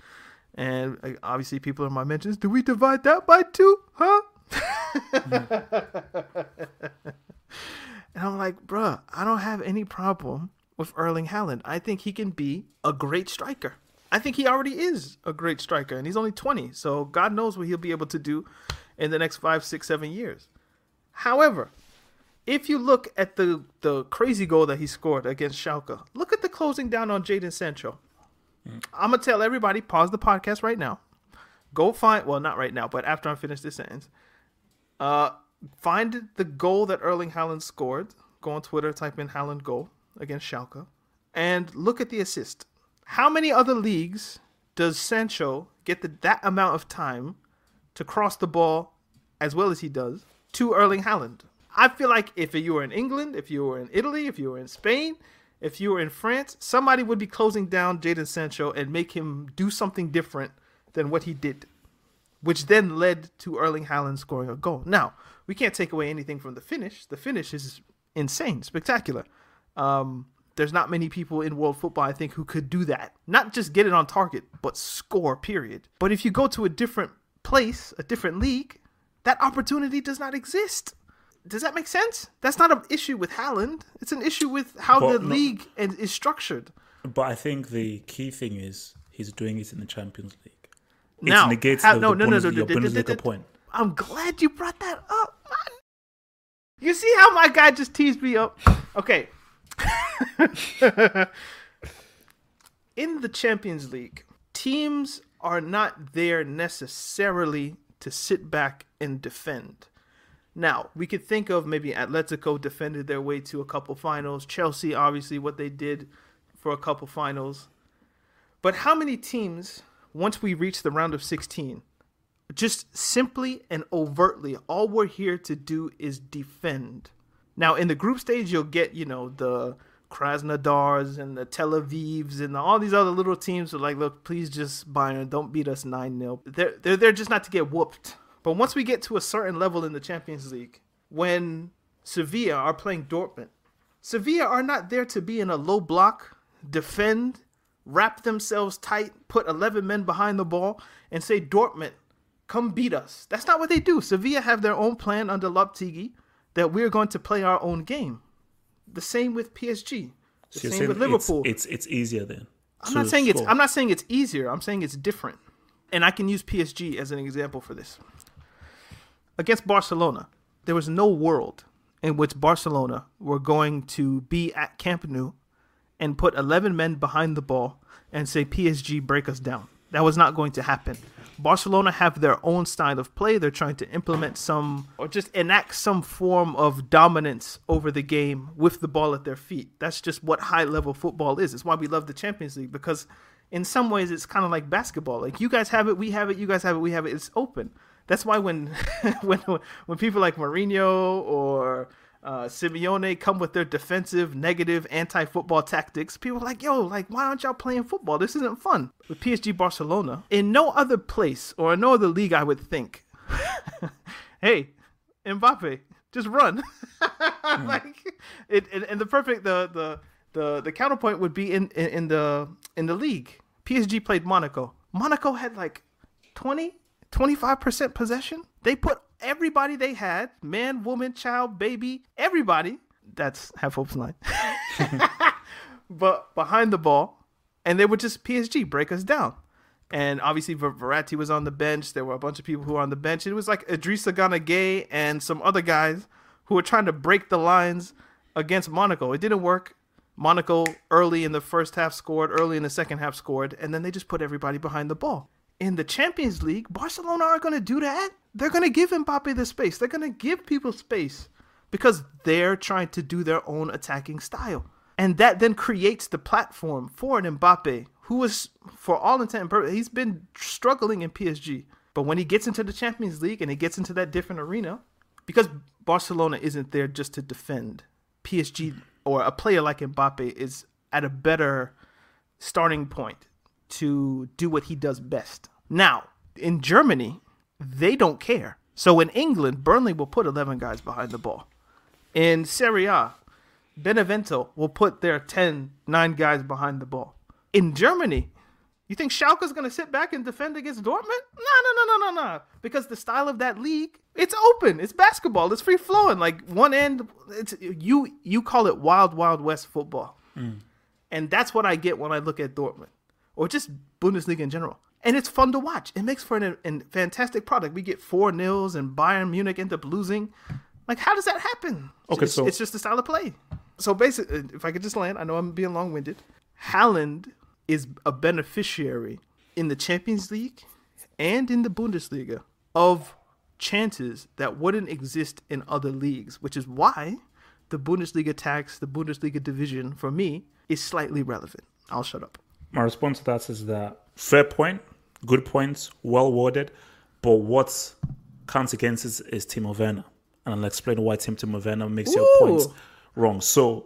And obviously, people in my mentions, do we divide that by two? Huh? (laughs) and I'm like, bruh, I don't have any problem with Erling Haaland. I think he can be a great striker. I think he already is a great striker, and he's only 20. So God knows what he'll be able to do in the next five, six, seven years. However, if you look at the the crazy goal that he scored against Schalke, look at the closing down on Jadon Sancho. I'm gonna tell everybody, pause the podcast right now. Go find well, not right now, but after I finish this sentence, uh, find the goal that Erling Haaland scored. Go on Twitter, type in Haaland goal against Schalke, and look at the assist. How many other leagues does Sancho get the, that amount of time to cross the ball as well as he does to Erling Haaland? I feel like if you were in England, if you were in Italy, if you were in Spain, if you were in France, somebody would be closing down Jadon Sancho and make him do something different than what he did, which then led to Erling Haaland scoring a goal. Now, we can't take away anything from the finish. The finish is insane, spectacular. Um, there's not many people in world football, I think, who could do that. Not just get it on target, but score, period. But if you go to a different place, a different league, that opportunity does not exist. Does that make sense? That's not an issue with Haaland. It's an issue with how But the no- league is, structured. But I think the key thing is he's doing it in the Champions League. It Now, negates the, no, the no, Bundes- no, no, no, no, no. point. I'm glad you brought that up, man. You see how my guy just teased me up? Okay. (laughs) In the Champions League, teams are not there necessarily to sit back and defend. Now, we could think of maybe Atletico defended their way to a couple finals, Chelsea, obviously, what they did for a couple finals. But how many teams, once we reach the round of 16, just simply and overtly, all we're here to do is defend. Now, in the group stage, you'll get, you know, the Krasnodars and the Tel Avivs and all these other little teams are like, look, please just Bayern, don't beat us 9 0. They're, they're there just not to get whooped. But once we get to a certain level in the Champions League, when Sevilla are playing Dortmund, Sevilla are not there to be in a low block, defend, wrap themselves tight, put 11 men behind the ball, and say, Dortmund, come beat us. That's not what they do. Sevilla have their own plan under Lopetegui that we're going to play our own game. The same with PSG. The So same with Liverpool. It's, it's it's easier then. I'm not saying it's. I'm not saying it's easier. I'm saying it's different. And I can use PSG as an example for this. Against Barcelona, there was no world in which Barcelona were going to be at Camp Nou and put 11 men behind the ball and say PSG break us down. That was not going to happen. Barcelona have their own style of play. They're trying to implement some or just enact some form of dominance over the game with the ball at their feet. That's just what high level football is. It's why we love the Champions League because in some ways it's kind of like basketball. Like you guys have it, we have it, you guys have it, we have it. It's open. That's why when (laughs) when when people like Mourinho or uh, Simeone come with their defensive, negative, anti-football tactics. People are like, yo, like, why aren't y'all playing football? This isn't fun. With PSG Barcelona, in no other place or in no other league, I would think, (laughs) hey, Mbappe, just run. (laughs) like, it, and, and the perfect, the the the the counterpoint would be in, in in the in the league. PSG played Monaco. Monaco had like 20, 25% possession. They put everybody they had man, woman, child, baby, everybody. That's half hope's line. (laughs) (laughs) but behind the ball, and they would just PSG break us down. And obviously, Ver- Verratti was on the bench. There were a bunch of people who were on the bench. It was like Idrissa Gana Gueye and some other guys who were trying to break the lines against Monaco. It didn't work. Monaco early in the first half scored, early in the second half scored, and then they just put everybody behind the ball. In the Champions League, Barcelona aren't going to do that. They're going to give Mbappe the space. They're going to give people space because they're trying to do their own attacking style. And that then creates the platform for an Mbappe who was, for all intent and purpose, he's been struggling in PSG. But when he gets into the Champions League and he gets into that different arena, because Barcelona isn't there just to defend, PSG or a player like Mbappe is at a better starting point to do what he does best. Now, in Germany, they don't care. So in England, Burnley will put 11 guys behind the ball. In Serie A, Benevento will put their 10, 9 guys behind the ball. In Germany, you think Schalke's going to sit back and defend against Dortmund? No, no, no, no, no, no. Because the style of that league, it's open. It's basketball. It's free flowing. Like one end, it's you. You call it wild, wild west football, mm. and that's what I get when I look at Dortmund or just Bundesliga in general. And it's fun to watch. It makes for an, an fantastic product. We get four nils, and Bayern Munich end up losing. Like, how does that happen? Okay, it's, so- it's just the style of play. So basically, if I could just land, I know I'm being long winded. Haaland is a beneficiary in the Champions League and in the Bundesliga of chances that wouldn't exist in other leagues, which is why the Bundesliga tax, the Bundesliga division, for me, is slightly relevant. I'll shut up. My response to that is that fair point, good points, well worded, but what counts against it is Timo Werner. And I'll explain why Tim Timo Werner makes your Ooh. points wrong. So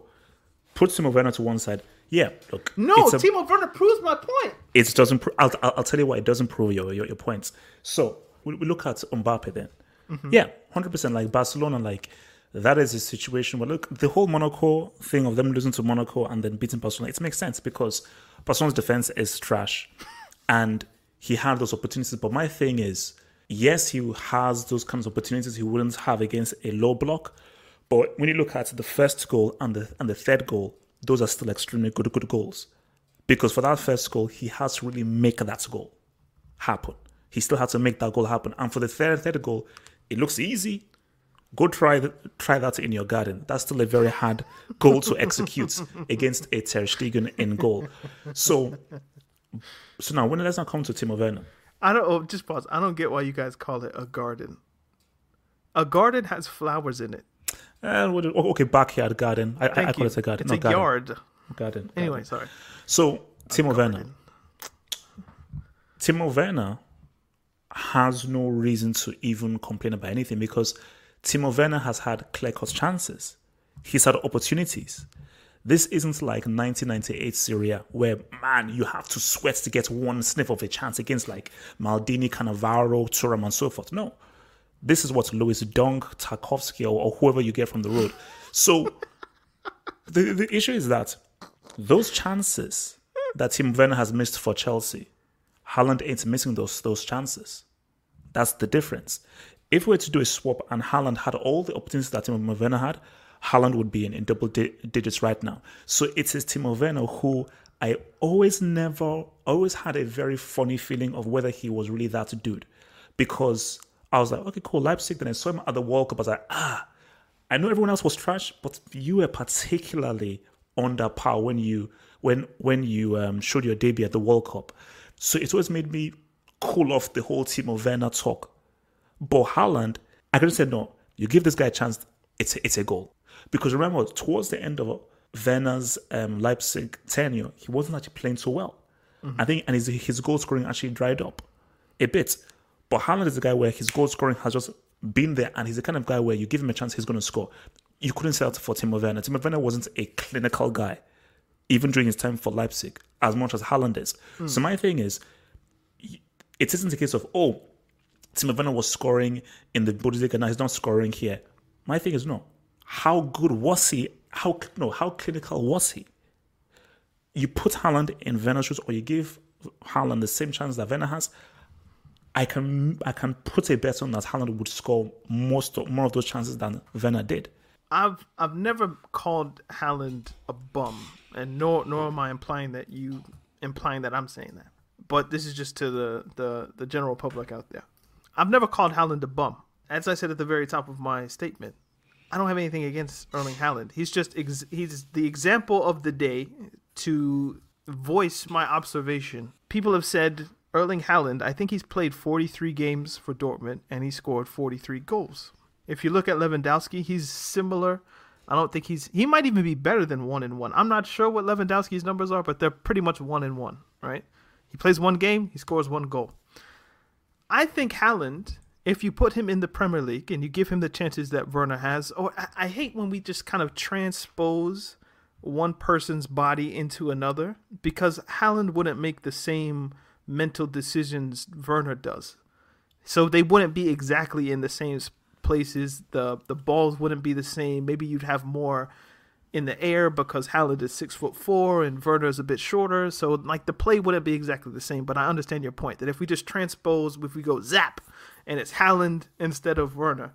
put Timo Werner to one side. Yeah, look. No, a- Timo Werner proves my point. it doesn't. Pro- I'll, I'll, I'll tell you why it doesn't prove your your, your points. So we, we look at Mbappe then. Mm-hmm. Yeah, hundred percent. Like Barcelona, like that is a situation where look the whole Monaco thing of them losing to Monaco and then beating Barcelona. It makes sense because Barcelona's defense is trash, and he had those opportunities. But my thing is, yes, he has those kinds of opportunities he wouldn't have against a low block. But when you look at the first goal and the and the third goal, those are still extremely good good goals because for that first goal, he has to really make that goal happen. He still had to make that goal happen. And for the third third goal, it looks easy. Go try th- try that in your garden. That's still a very hard goal to execute against a Ter Stegen in goal. So, so now when let's not come to Timo Werner. I don't. Oh, just pause. I don't get why you guys call it a garden. A garden has flowers in it. Uh, okay, backyard garden. I, I, I call it a garden. It's no, a garden. yard. Garden. Anyway, garden. sorry. So Timo Werner. Timo Werner has no reason to even complain about anything because Timo Werner has had clear-cut chances. He's had opportunities. This isn't like 1998 Serie A where man you have to sweat to get one sniff of a chance against like Maldini, Cannavaro, Thuram, and so forth. No, this is what Louis Dunk, Tarkowski, or, or whoever you get from the road. So (laughs) the the issue is that those chances that Tim Werner has missed for Chelsea, Haaland ain't missing those those chances. That's the difference. If we were to do a swap and Haaland had all the opportunities that Timo Werner had, Haaland would be in, in double di- digits right now. So it is Timo Werner who I always never, always had a very funny feeling of whether he was really that dude. Because I was like, okay, cool, Leipzig. Then I saw him at the World Cup. I was like, ah, I know everyone else was trash, but you were particularly under par when you when when you um, showed your debut at the World Cup. So it always made me cool off the whole Timo Werner talk. But Haaland, I could have said no. You give this guy a chance, it's a, it's a goal. Because remember, towards the end of Werner's um, Leipzig tenure, he wasn't actually playing so well. I think, and his his goal scoring actually dried up a bit. But Haaland is the guy where his goal scoring has just been there, and he's the kind of guy where you give him a chance, he's going to score. You couldn't say that for Timo Werner. Timo Werner wasn't a clinical guy, even during his time for Leipzig, as much as Haaland is. So my thing is, it isn't a case of oh, Werner was scoring in the Bundesliga, now he's not scoring here. My thing is no. How good was he? How no? How clinical was he? You put Haaland in Werner's shoes, or you give Haaland the same chance that Werner has. I can I can put a bet on that Haaland would score most of, more of those chances than Werner did. I've I've never called Haaland a bum, and nor nor am I implying that you implying that I'm saying that. But this is just to the the the general public out there. I've never called Haaland a bum. As I said at the very top of my statement, I don't have anything against Erling Haaland. He's just ex- he's the example of the day to voice my observation. People have said Erling Haaland, I think he's played 43 games for Dortmund and he scored 43 goals. If you look at Lewandowski, he's similar. I don't think he's he might even be better than one in one. I'm not sure what Lewandowski's numbers are, but they're pretty much one in one, right? He plays one game, he scores one goal. I think Haaland, if you put him in the Premier League and you give him the chances that Werner has, or I, I hate when we just kind of transpose one person's body into another because Haaland wouldn't make the same mental decisions Werner does. So they wouldn't be exactly in the same places. The the balls wouldn't be the same. Maybe you'd have more in the air because Haaland is six foot four and Werner is a bit shorter. So like the play wouldn't be exactly the same. But I understand your point that if we just transpose, if we go zap, and it's Haaland instead of Werner,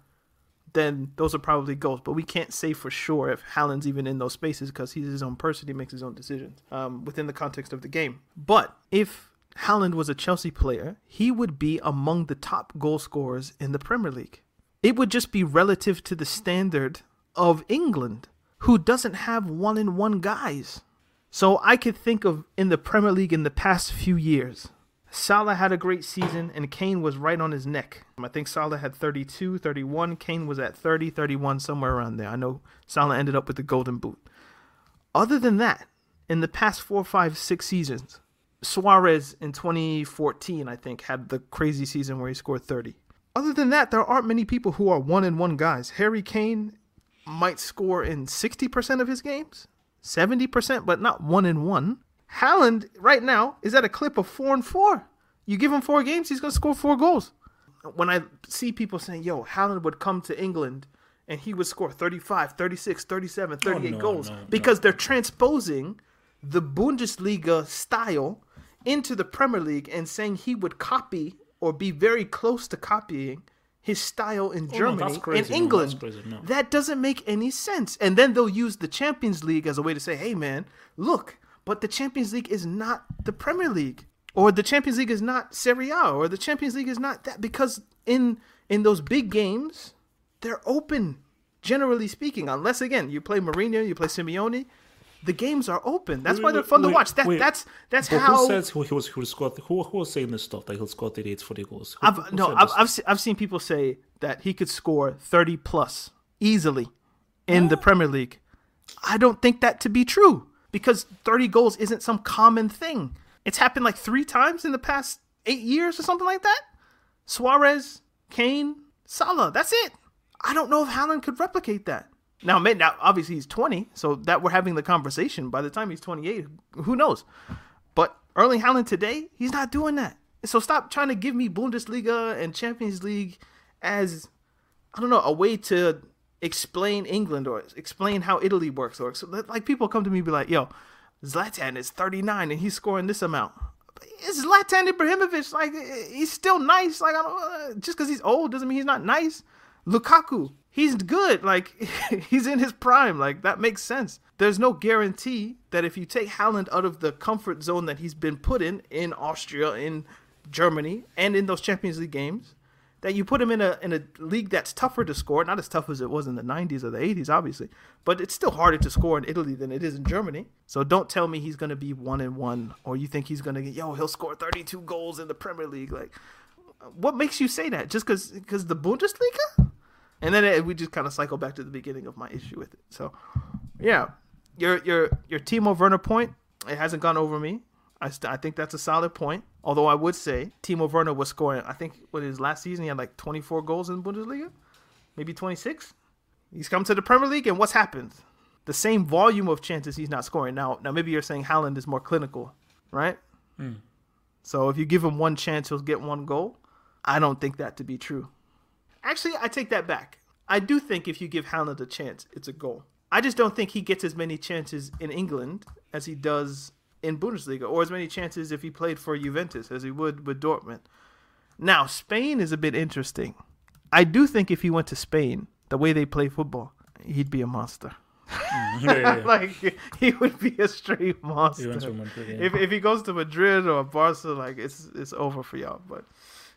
then those are probably goals. But we can't say for sure if Haaland's even in those spaces because he's his own person. He makes his own decisions um, within the context of the game. But if Haaland was a Chelsea player, he would be among the top goal scorers in the Premier League. It would just be relative to the standard of England, who doesn't have one in one guys. So I could think of in the Premier League in the past few years, Salah had a great season and Kane was right on his neck. I think Salah had 32, 31. Kane was at 30, 31, somewhere around there. I know Salah ended up with the golden boot. Other than that, in the past four, five, six seasons, Suarez in 2014, I think, had the crazy season where he scored 30. Other than that, there aren't many people who are one in one guys. Harry Kane might score in 60% of his games, 70%, but not one in one. Haaland right now is at a clip of four and four. You give him four games, he's gonna score four goals. When I see people saying, "Yo, Haaland would come to England and he would score 35, 36, 37, 38 no, goals," no, because they're transposing the Bundesliga style into the Premier League and saying he would copy or be very close to copying his style in Oh, no, Germany and crazy. No, England. crazy. No. That doesn't make any sense. And then they'll use the Champions League as a way to say, hey, man, look, but the Champions League is not the Premier League. Or the Champions League is not Serie A. Or the Champions League is not that. Because in in those big games, they're open, generally speaking. Unless, again, you play Mourinho, you play Simeone. The games are open. That's why they're fun to watch. That wait. that's that's how who says he was he will score? Who, who was saying this stuff that he'll score 38, 40 goals? Who, I've, who no, I've. I've, se- I've seen people say that he could score 30 plus easily in the Premier League. I don't think that to be true because 30 goals isn't some common thing. It's happened like three times in the past eight years or something like that. Suarez, Kane, Salah. That's it. I don't know if Haaland could replicate that. Now, now obviously he's 20, so that we're having the conversation. By the time he's 28, who knows? But Erling Haaland today, he's not doing that. So stop trying to give me Bundesliga and Champions League as I don't know a way to explain England or explain how Italy works or like people come to me be like, "Yo, Zlatan is 39 and he's scoring this amount." It's Zlatan Ibrahimovic. Like he's still nice. Like I don't uh, just because he's old doesn't mean he's not nice. Lukaku, he's good. Like (laughs) he's in his prime. Like that makes sense. There's no guarantee that if you take Haaland out of the comfort zone that he's been put in in Austria, in Germany, and in those Champions League games, that you put him in a in a league that's tougher to score. Not as tough as it was in the 90s or the 80s, obviously, but it's still harder to score in Italy than it is in Germany. So don't tell me he's going to be one and one, or you think he's going to get yo he'll score 32 goals in the Premier League. Like, what makes you say that? Just because because the Bundesliga? And then it, we just kind of cycle back to the beginning of my issue with it. So, yeah, your your your Timo Werner point it hasn't gone over me. I st- I think that's a solid point. Although I would say Timo Werner was scoring. I think what his last season he had like 24 goals in the Bundesliga, maybe 26. He's come to the Premier League, and what's happened? The same volume of chances he's not scoring now. Now maybe you're saying Haaland is more clinical, right? Hmm. So if you give him one chance, he'll get one goal. I don't think that to be true. Actually, I take that back. I do think if you give Haaland a chance, it's a goal. I just don't think he gets as many chances in England as he does in Bundesliga, or as many chances if he played for Juventus as he would with Dortmund. Now, Spain is a bit interesting. I do think if he went to Spain, the way they play football, he'd be a monster. yeah, yeah, (laughs) yeah. like he would be a straight monster. to Madrid. If if he goes to Madrid or Barca, like it's it's over for y'all. But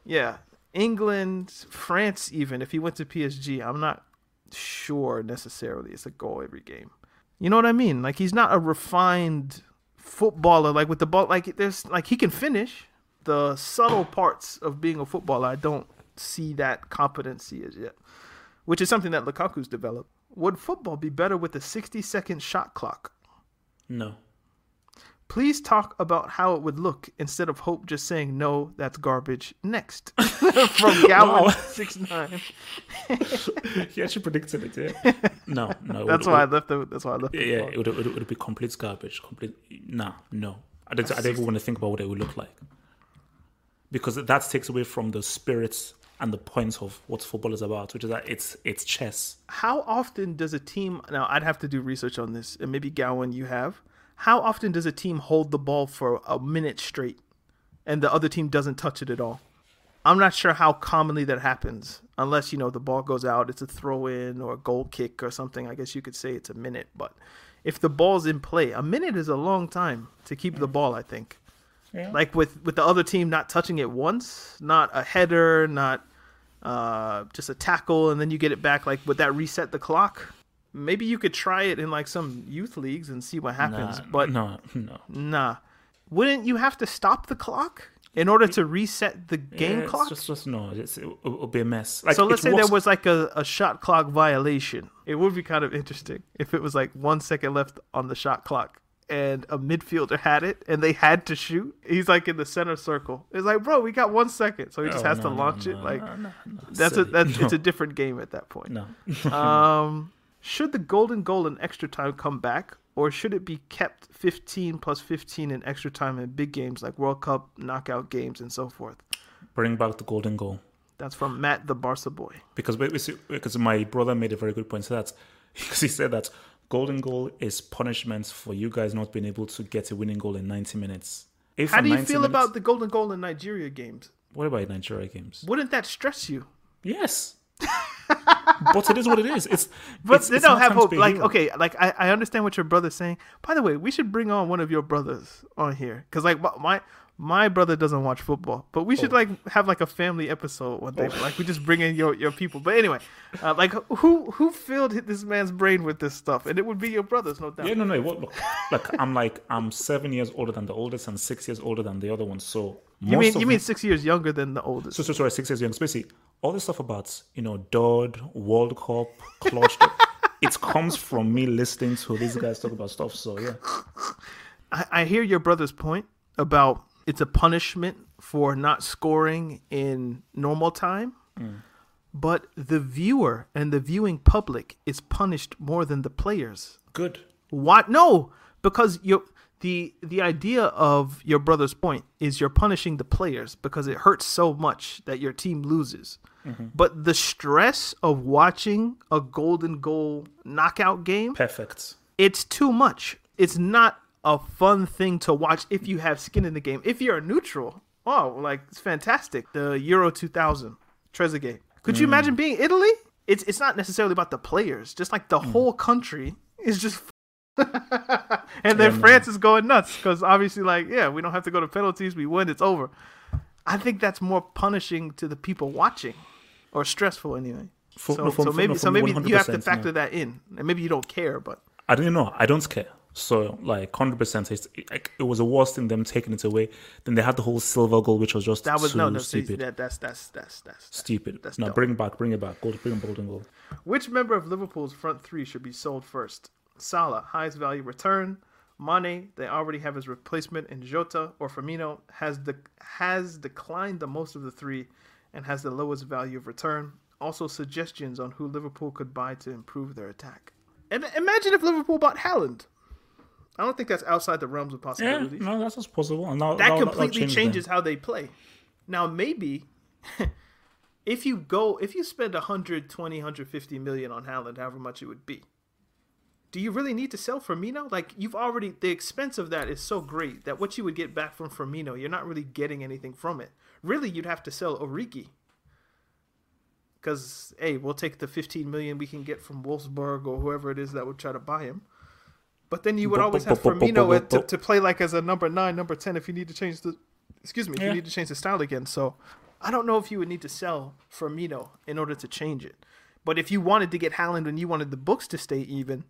yeah, England, France, even if he went to PSG, I'm not sure necessarily it's a goal every game. You know what I mean? Like he's not a refined footballer. Like with the ball, like there's like he can finish. The subtle parts of being a footballer, I don't see that competency as yet, which is something that Lukaku's developed. Would football be better with a 60 second shot clock? No. Please talk about how it would look instead of Hope just saying no, that's garbage. Next, (laughs) from six nine. (laughs) he actually predicted it. Yeah. (laughs) No, no. That's would- why I left the. That's why I left. Yeah, the yeah, it would, it would, it would be complete garbage. Complete. Nah, no. I don't, I don't even want to think about what it would look like. Because that takes away from the spirit and the point of what football is about, which is that it's it's chess. How often does a team now I'd have to do research on this, and maybe Gowan you have. How often does a team hold the ball for a minute straight and the other team doesn't touch it at all? I'm not sure how commonly that happens, unless you know the ball goes out, it's a throw in or a goal kick or something. I guess you could say it's a minute, but if the ball's in play, a minute is a long time to keep the ball. I think, Yeah. like with with the other team not touching it once, not a header, not uh, just a tackle, and then you get it back. Like would that reset the clock? Maybe you could try it in like some youth leagues and see what happens. Nah, but no, no. Nah. Wouldn't you have to stop the clock in order to reset the game Yeah, it's clock? Just, just no. It's, it, will be a mess. Like, so let's say works- there was like a, a shot clock violation. It would be kind of interesting if it was like one second left on the shot clock and a midfielder had it and they had to shoot. He's like in the center circle. It's like, bro, we got one second, so he just Oh, has no, to launch no, it. Like no, no, no, that's a silly. that's it's a different game at that point. no. Um, should the golden goal in extra time come back, or should it be kept 15 plus 15 in extra time in big games like World Cup, knockout games, and so forth? Bring back the golden goal. That's from Matt the Barca boy. because we- we see- because my brother made a very good point. So that's (laughs) because he said that golden goal is punishment for you guys not being able to get a winning goal in 90 minutes. If How do you feel minutes- about the golden goal in Nigeria games? what about Nigeria games? Wouldn't that stress you? Yes, but it is what it is. It's But it's, they it's don't have hope. Like, hero. okay, like I, I understand what your brother's saying. By the way, we should bring on one of your brothers on here because like my- my brother doesn't watch football, but we Oh. should like have like a family episode one day. Like we just bring in your your people. But anyway, uh, like who who filled this man's brain with this stuff? And it would be your brothers, no doubt. Yeah, no, no. What, look, like I'm like I'm seven years older than the oldest and six years older than the other one. So you mean you mean six years younger than the oldest? so, so sorry, six years younger. So basically, all this stuff about you know Dodd, World Cup, clutch. (laughs) it comes from me listening to these guys talk about stuff. So yeah, I, I hear your brother's point about it's a punishment for not scoring in normal time, mm. but the viewer and the viewing public is punished more than the players. good. What? No, because you the the idea of your brother's point is you're punishing the players because it hurts so much that your team loses. Mm-hmm. But the stress of watching a golden goal knockout game Perfect. it's too much. It's not a fun thing to watch if you have skin in the game. If you're a neutral, oh, like it's fantastic. The Euro 2000, Trezeguet. Could you mm. imagine being Italy? It's it's not necessarily about the players. Just like the mm. whole country is just. (laughs) and then France is going nuts because obviously, like, yeah, we don't have to go to penalties. We win. It's over. I think that's more punishing to the people watching, or stressful anyway. For- so, no, so maybe no, so maybe you have to factor no. that in, and maybe you don't care, but I don't know. I don't care. So like hundred percent, it's like it was a worse thing them taking it away. Then they had the whole silver goal, which was just That was no, no. Stupid. that, that's that's that's that's stupid. That's no, dumb. bring it back, bring it back. Gold, bring golden goal. Which member of Liverpool's front three should be sold first? Salah, highest value return. Mane, they already have his replacement in Jota, or Firmino has the has declined the most of the three, and has the lowest value of return. Also, suggestions on who Liverpool could buy to improve their attack. And imagine if Liverpool bought Haaland. I don't think that's outside the realms of Yeah, no, that's just possible. And that now completely change changes them. how they play. Now maybe (laughs) if you go if you spend 120 150 million on Haaland, however much it would be. Do you really need to sell Firmino? Like you've already the expense of that is so great that what you would get back from Firmino, you're not really getting anything from it. Really, you'd have to sell Origi. Because hey, we'll take the 15 million we can get from Wolfsburg or whoever it is that would try to buy him. But then you would always have Firmino to, to play like as a number nine, number ten if you need to change the excuse me, if Yeah. you need to change the style again. So I don't know if you would need to sell Firmino in order to change it. But if you wanted to get Haaland and you wanted the books to stay even,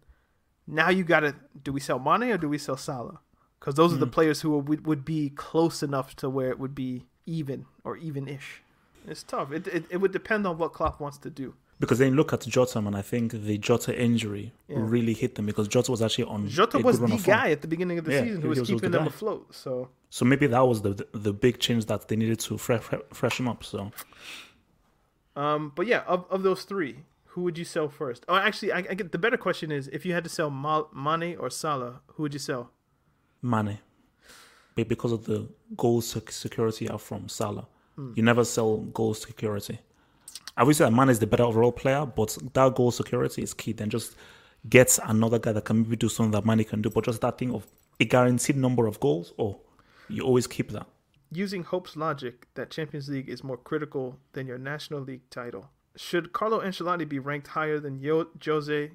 now you gotta do we sell Mane or do we sell Salah? Because those are the players who would, would be close enough to where it would be even or even-ish. It's tough. It, it, it would depend on what Klopp wants to do. Because then look at Jota, and I think the Jota injury really hit them because Jota was actually on. Jota was the guy at the beginning of the Yeah, season who was, was- was keeping the them guy. afloat. So So maybe that was the the big change that they needed to fre- fre- freshen up. So Um, but yeah, of, of those three, who would you sell first? Oh, actually, I, I get the better question is if you had to sell Ma- Mane or Salah, who would you sell? Mane, Be- because of the goal security out from Salah, Hmm. you never sell goal security. I would say that Mane is the better overall player, but that goal security is key. Then just get another guy that can maybe do something that Mane can do, but just that thing of a guaranteed number of goals, oh, you always keep that. Using Hope's logic that Champions League is more critical than your National League title, should Carlo Ancelotti be ranked higher than Yo- Jose,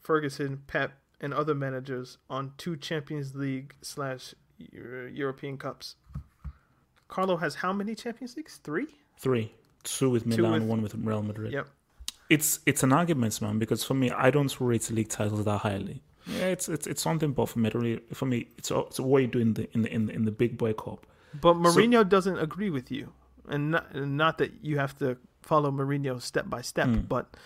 Ferguson, Pep, and other managers on two Champions League slash European Cups? Carlo has how many Champions Leagues? Three. Three, two with Milan, with- one with Real Madrid. Yep. It's it's an argument, man, because for me, I don't rate league titles that highly. Yeah, it's it's it's something, but for me, really, for me, it's it's what you do in the in the in the, in the big boy cup. But Mourinho doesn't agree with you, and not, and not that you have to follow Mourinho step by step, mm. but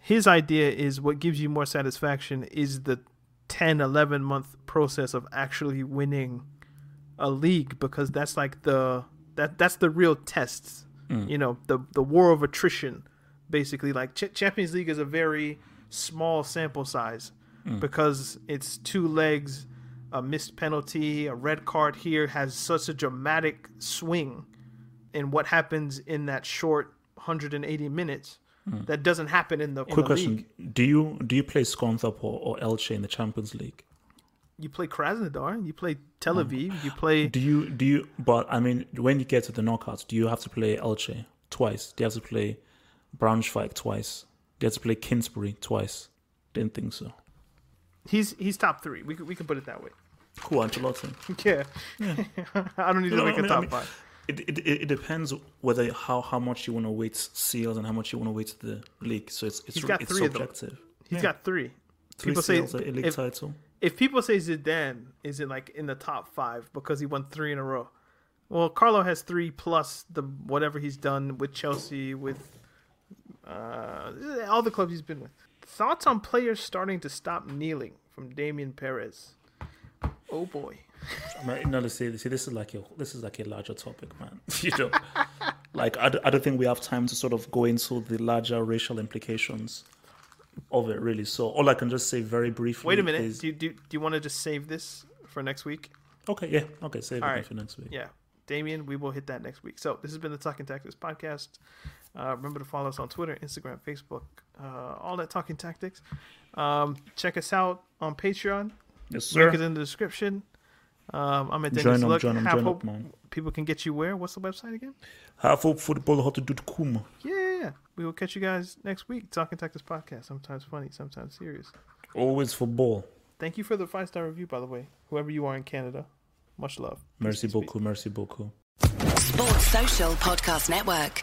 his idea is what gives you more satisfaction is the 10, 11 month process of actually winning a league because that's like the that that's the real tests. Mm. You know, the the war of attrition, basically. Like Ch- Champions League is a very small sample size mm. because it's two legs, a missed penalty, a red card here has such a dramatic swing in what happens in that short 180 minutes hmm. that doesn't happen in the, in Quick the question: league. Do you do you play Scunthorpe or, or Elche in the Champions League? You play Krasnodar, you play Tel hmm. Aviv, you play Do you do you? But I mean, when you get to the knockouts, do you have to play Elche twice? Do you have to play Braunschweig twice? Do you have to play Kingsbury twice? Didn't think so. he's he's top three. We we can put it that way. Cool, Ancelotti. (laughs) Yeah, (laughs) I don't need to No, make I a mean- top I mean, five. It, it, it it depends whether how, how much you want to weight UCLs and how much you want to weight the league. So it's it's He's got it's three of them. subjective. He's Yeah. got three. Three people say UCLs, a league if, title. if people say Zidane isn't like in the top five because he won three in a row, well, Carlo has three plus the whatever he's done with Chelsea, with uh, all the clubs he's been with. Thoughts on players starting to stop kneeling from Damian Perez? Oh boy. I mean, no, see, see, this is like a this is like a larger topic, man. (laughs) you know, like I don't think we have time to sort of go into the larger racial implications of it, really. So all I can just say very briefly. Wait a minute. Is, Do you, do, do you want to just save this for next week? okay, yeah, okay, save All it right. for next week. Yeah. Damien, we will hit that next week. So this has been the Talking Tactics podcast. Uh, remember to follow us on Twitter, Instagram, Facebook, uh, all that Talking Tactics. Um, check us out on Patreon. Yes, sir. Link is in the description. Um, I'm at Dennis Join 'em, Luck. join 'em, Half join Hope. up, man. People can get you where? What's the website again? Half hope football, how to do the kuma. Yeah, yeah, yeah. We will catch you guys next week. Talking Tactics podcast. Sometimes funny, sometimes serious. Always football. Thank you for the five star review, by the way. Whoever you are in Canada, much love. Merci Peace, beaucoup, merci beaucoup. Sports Social Podcast Network.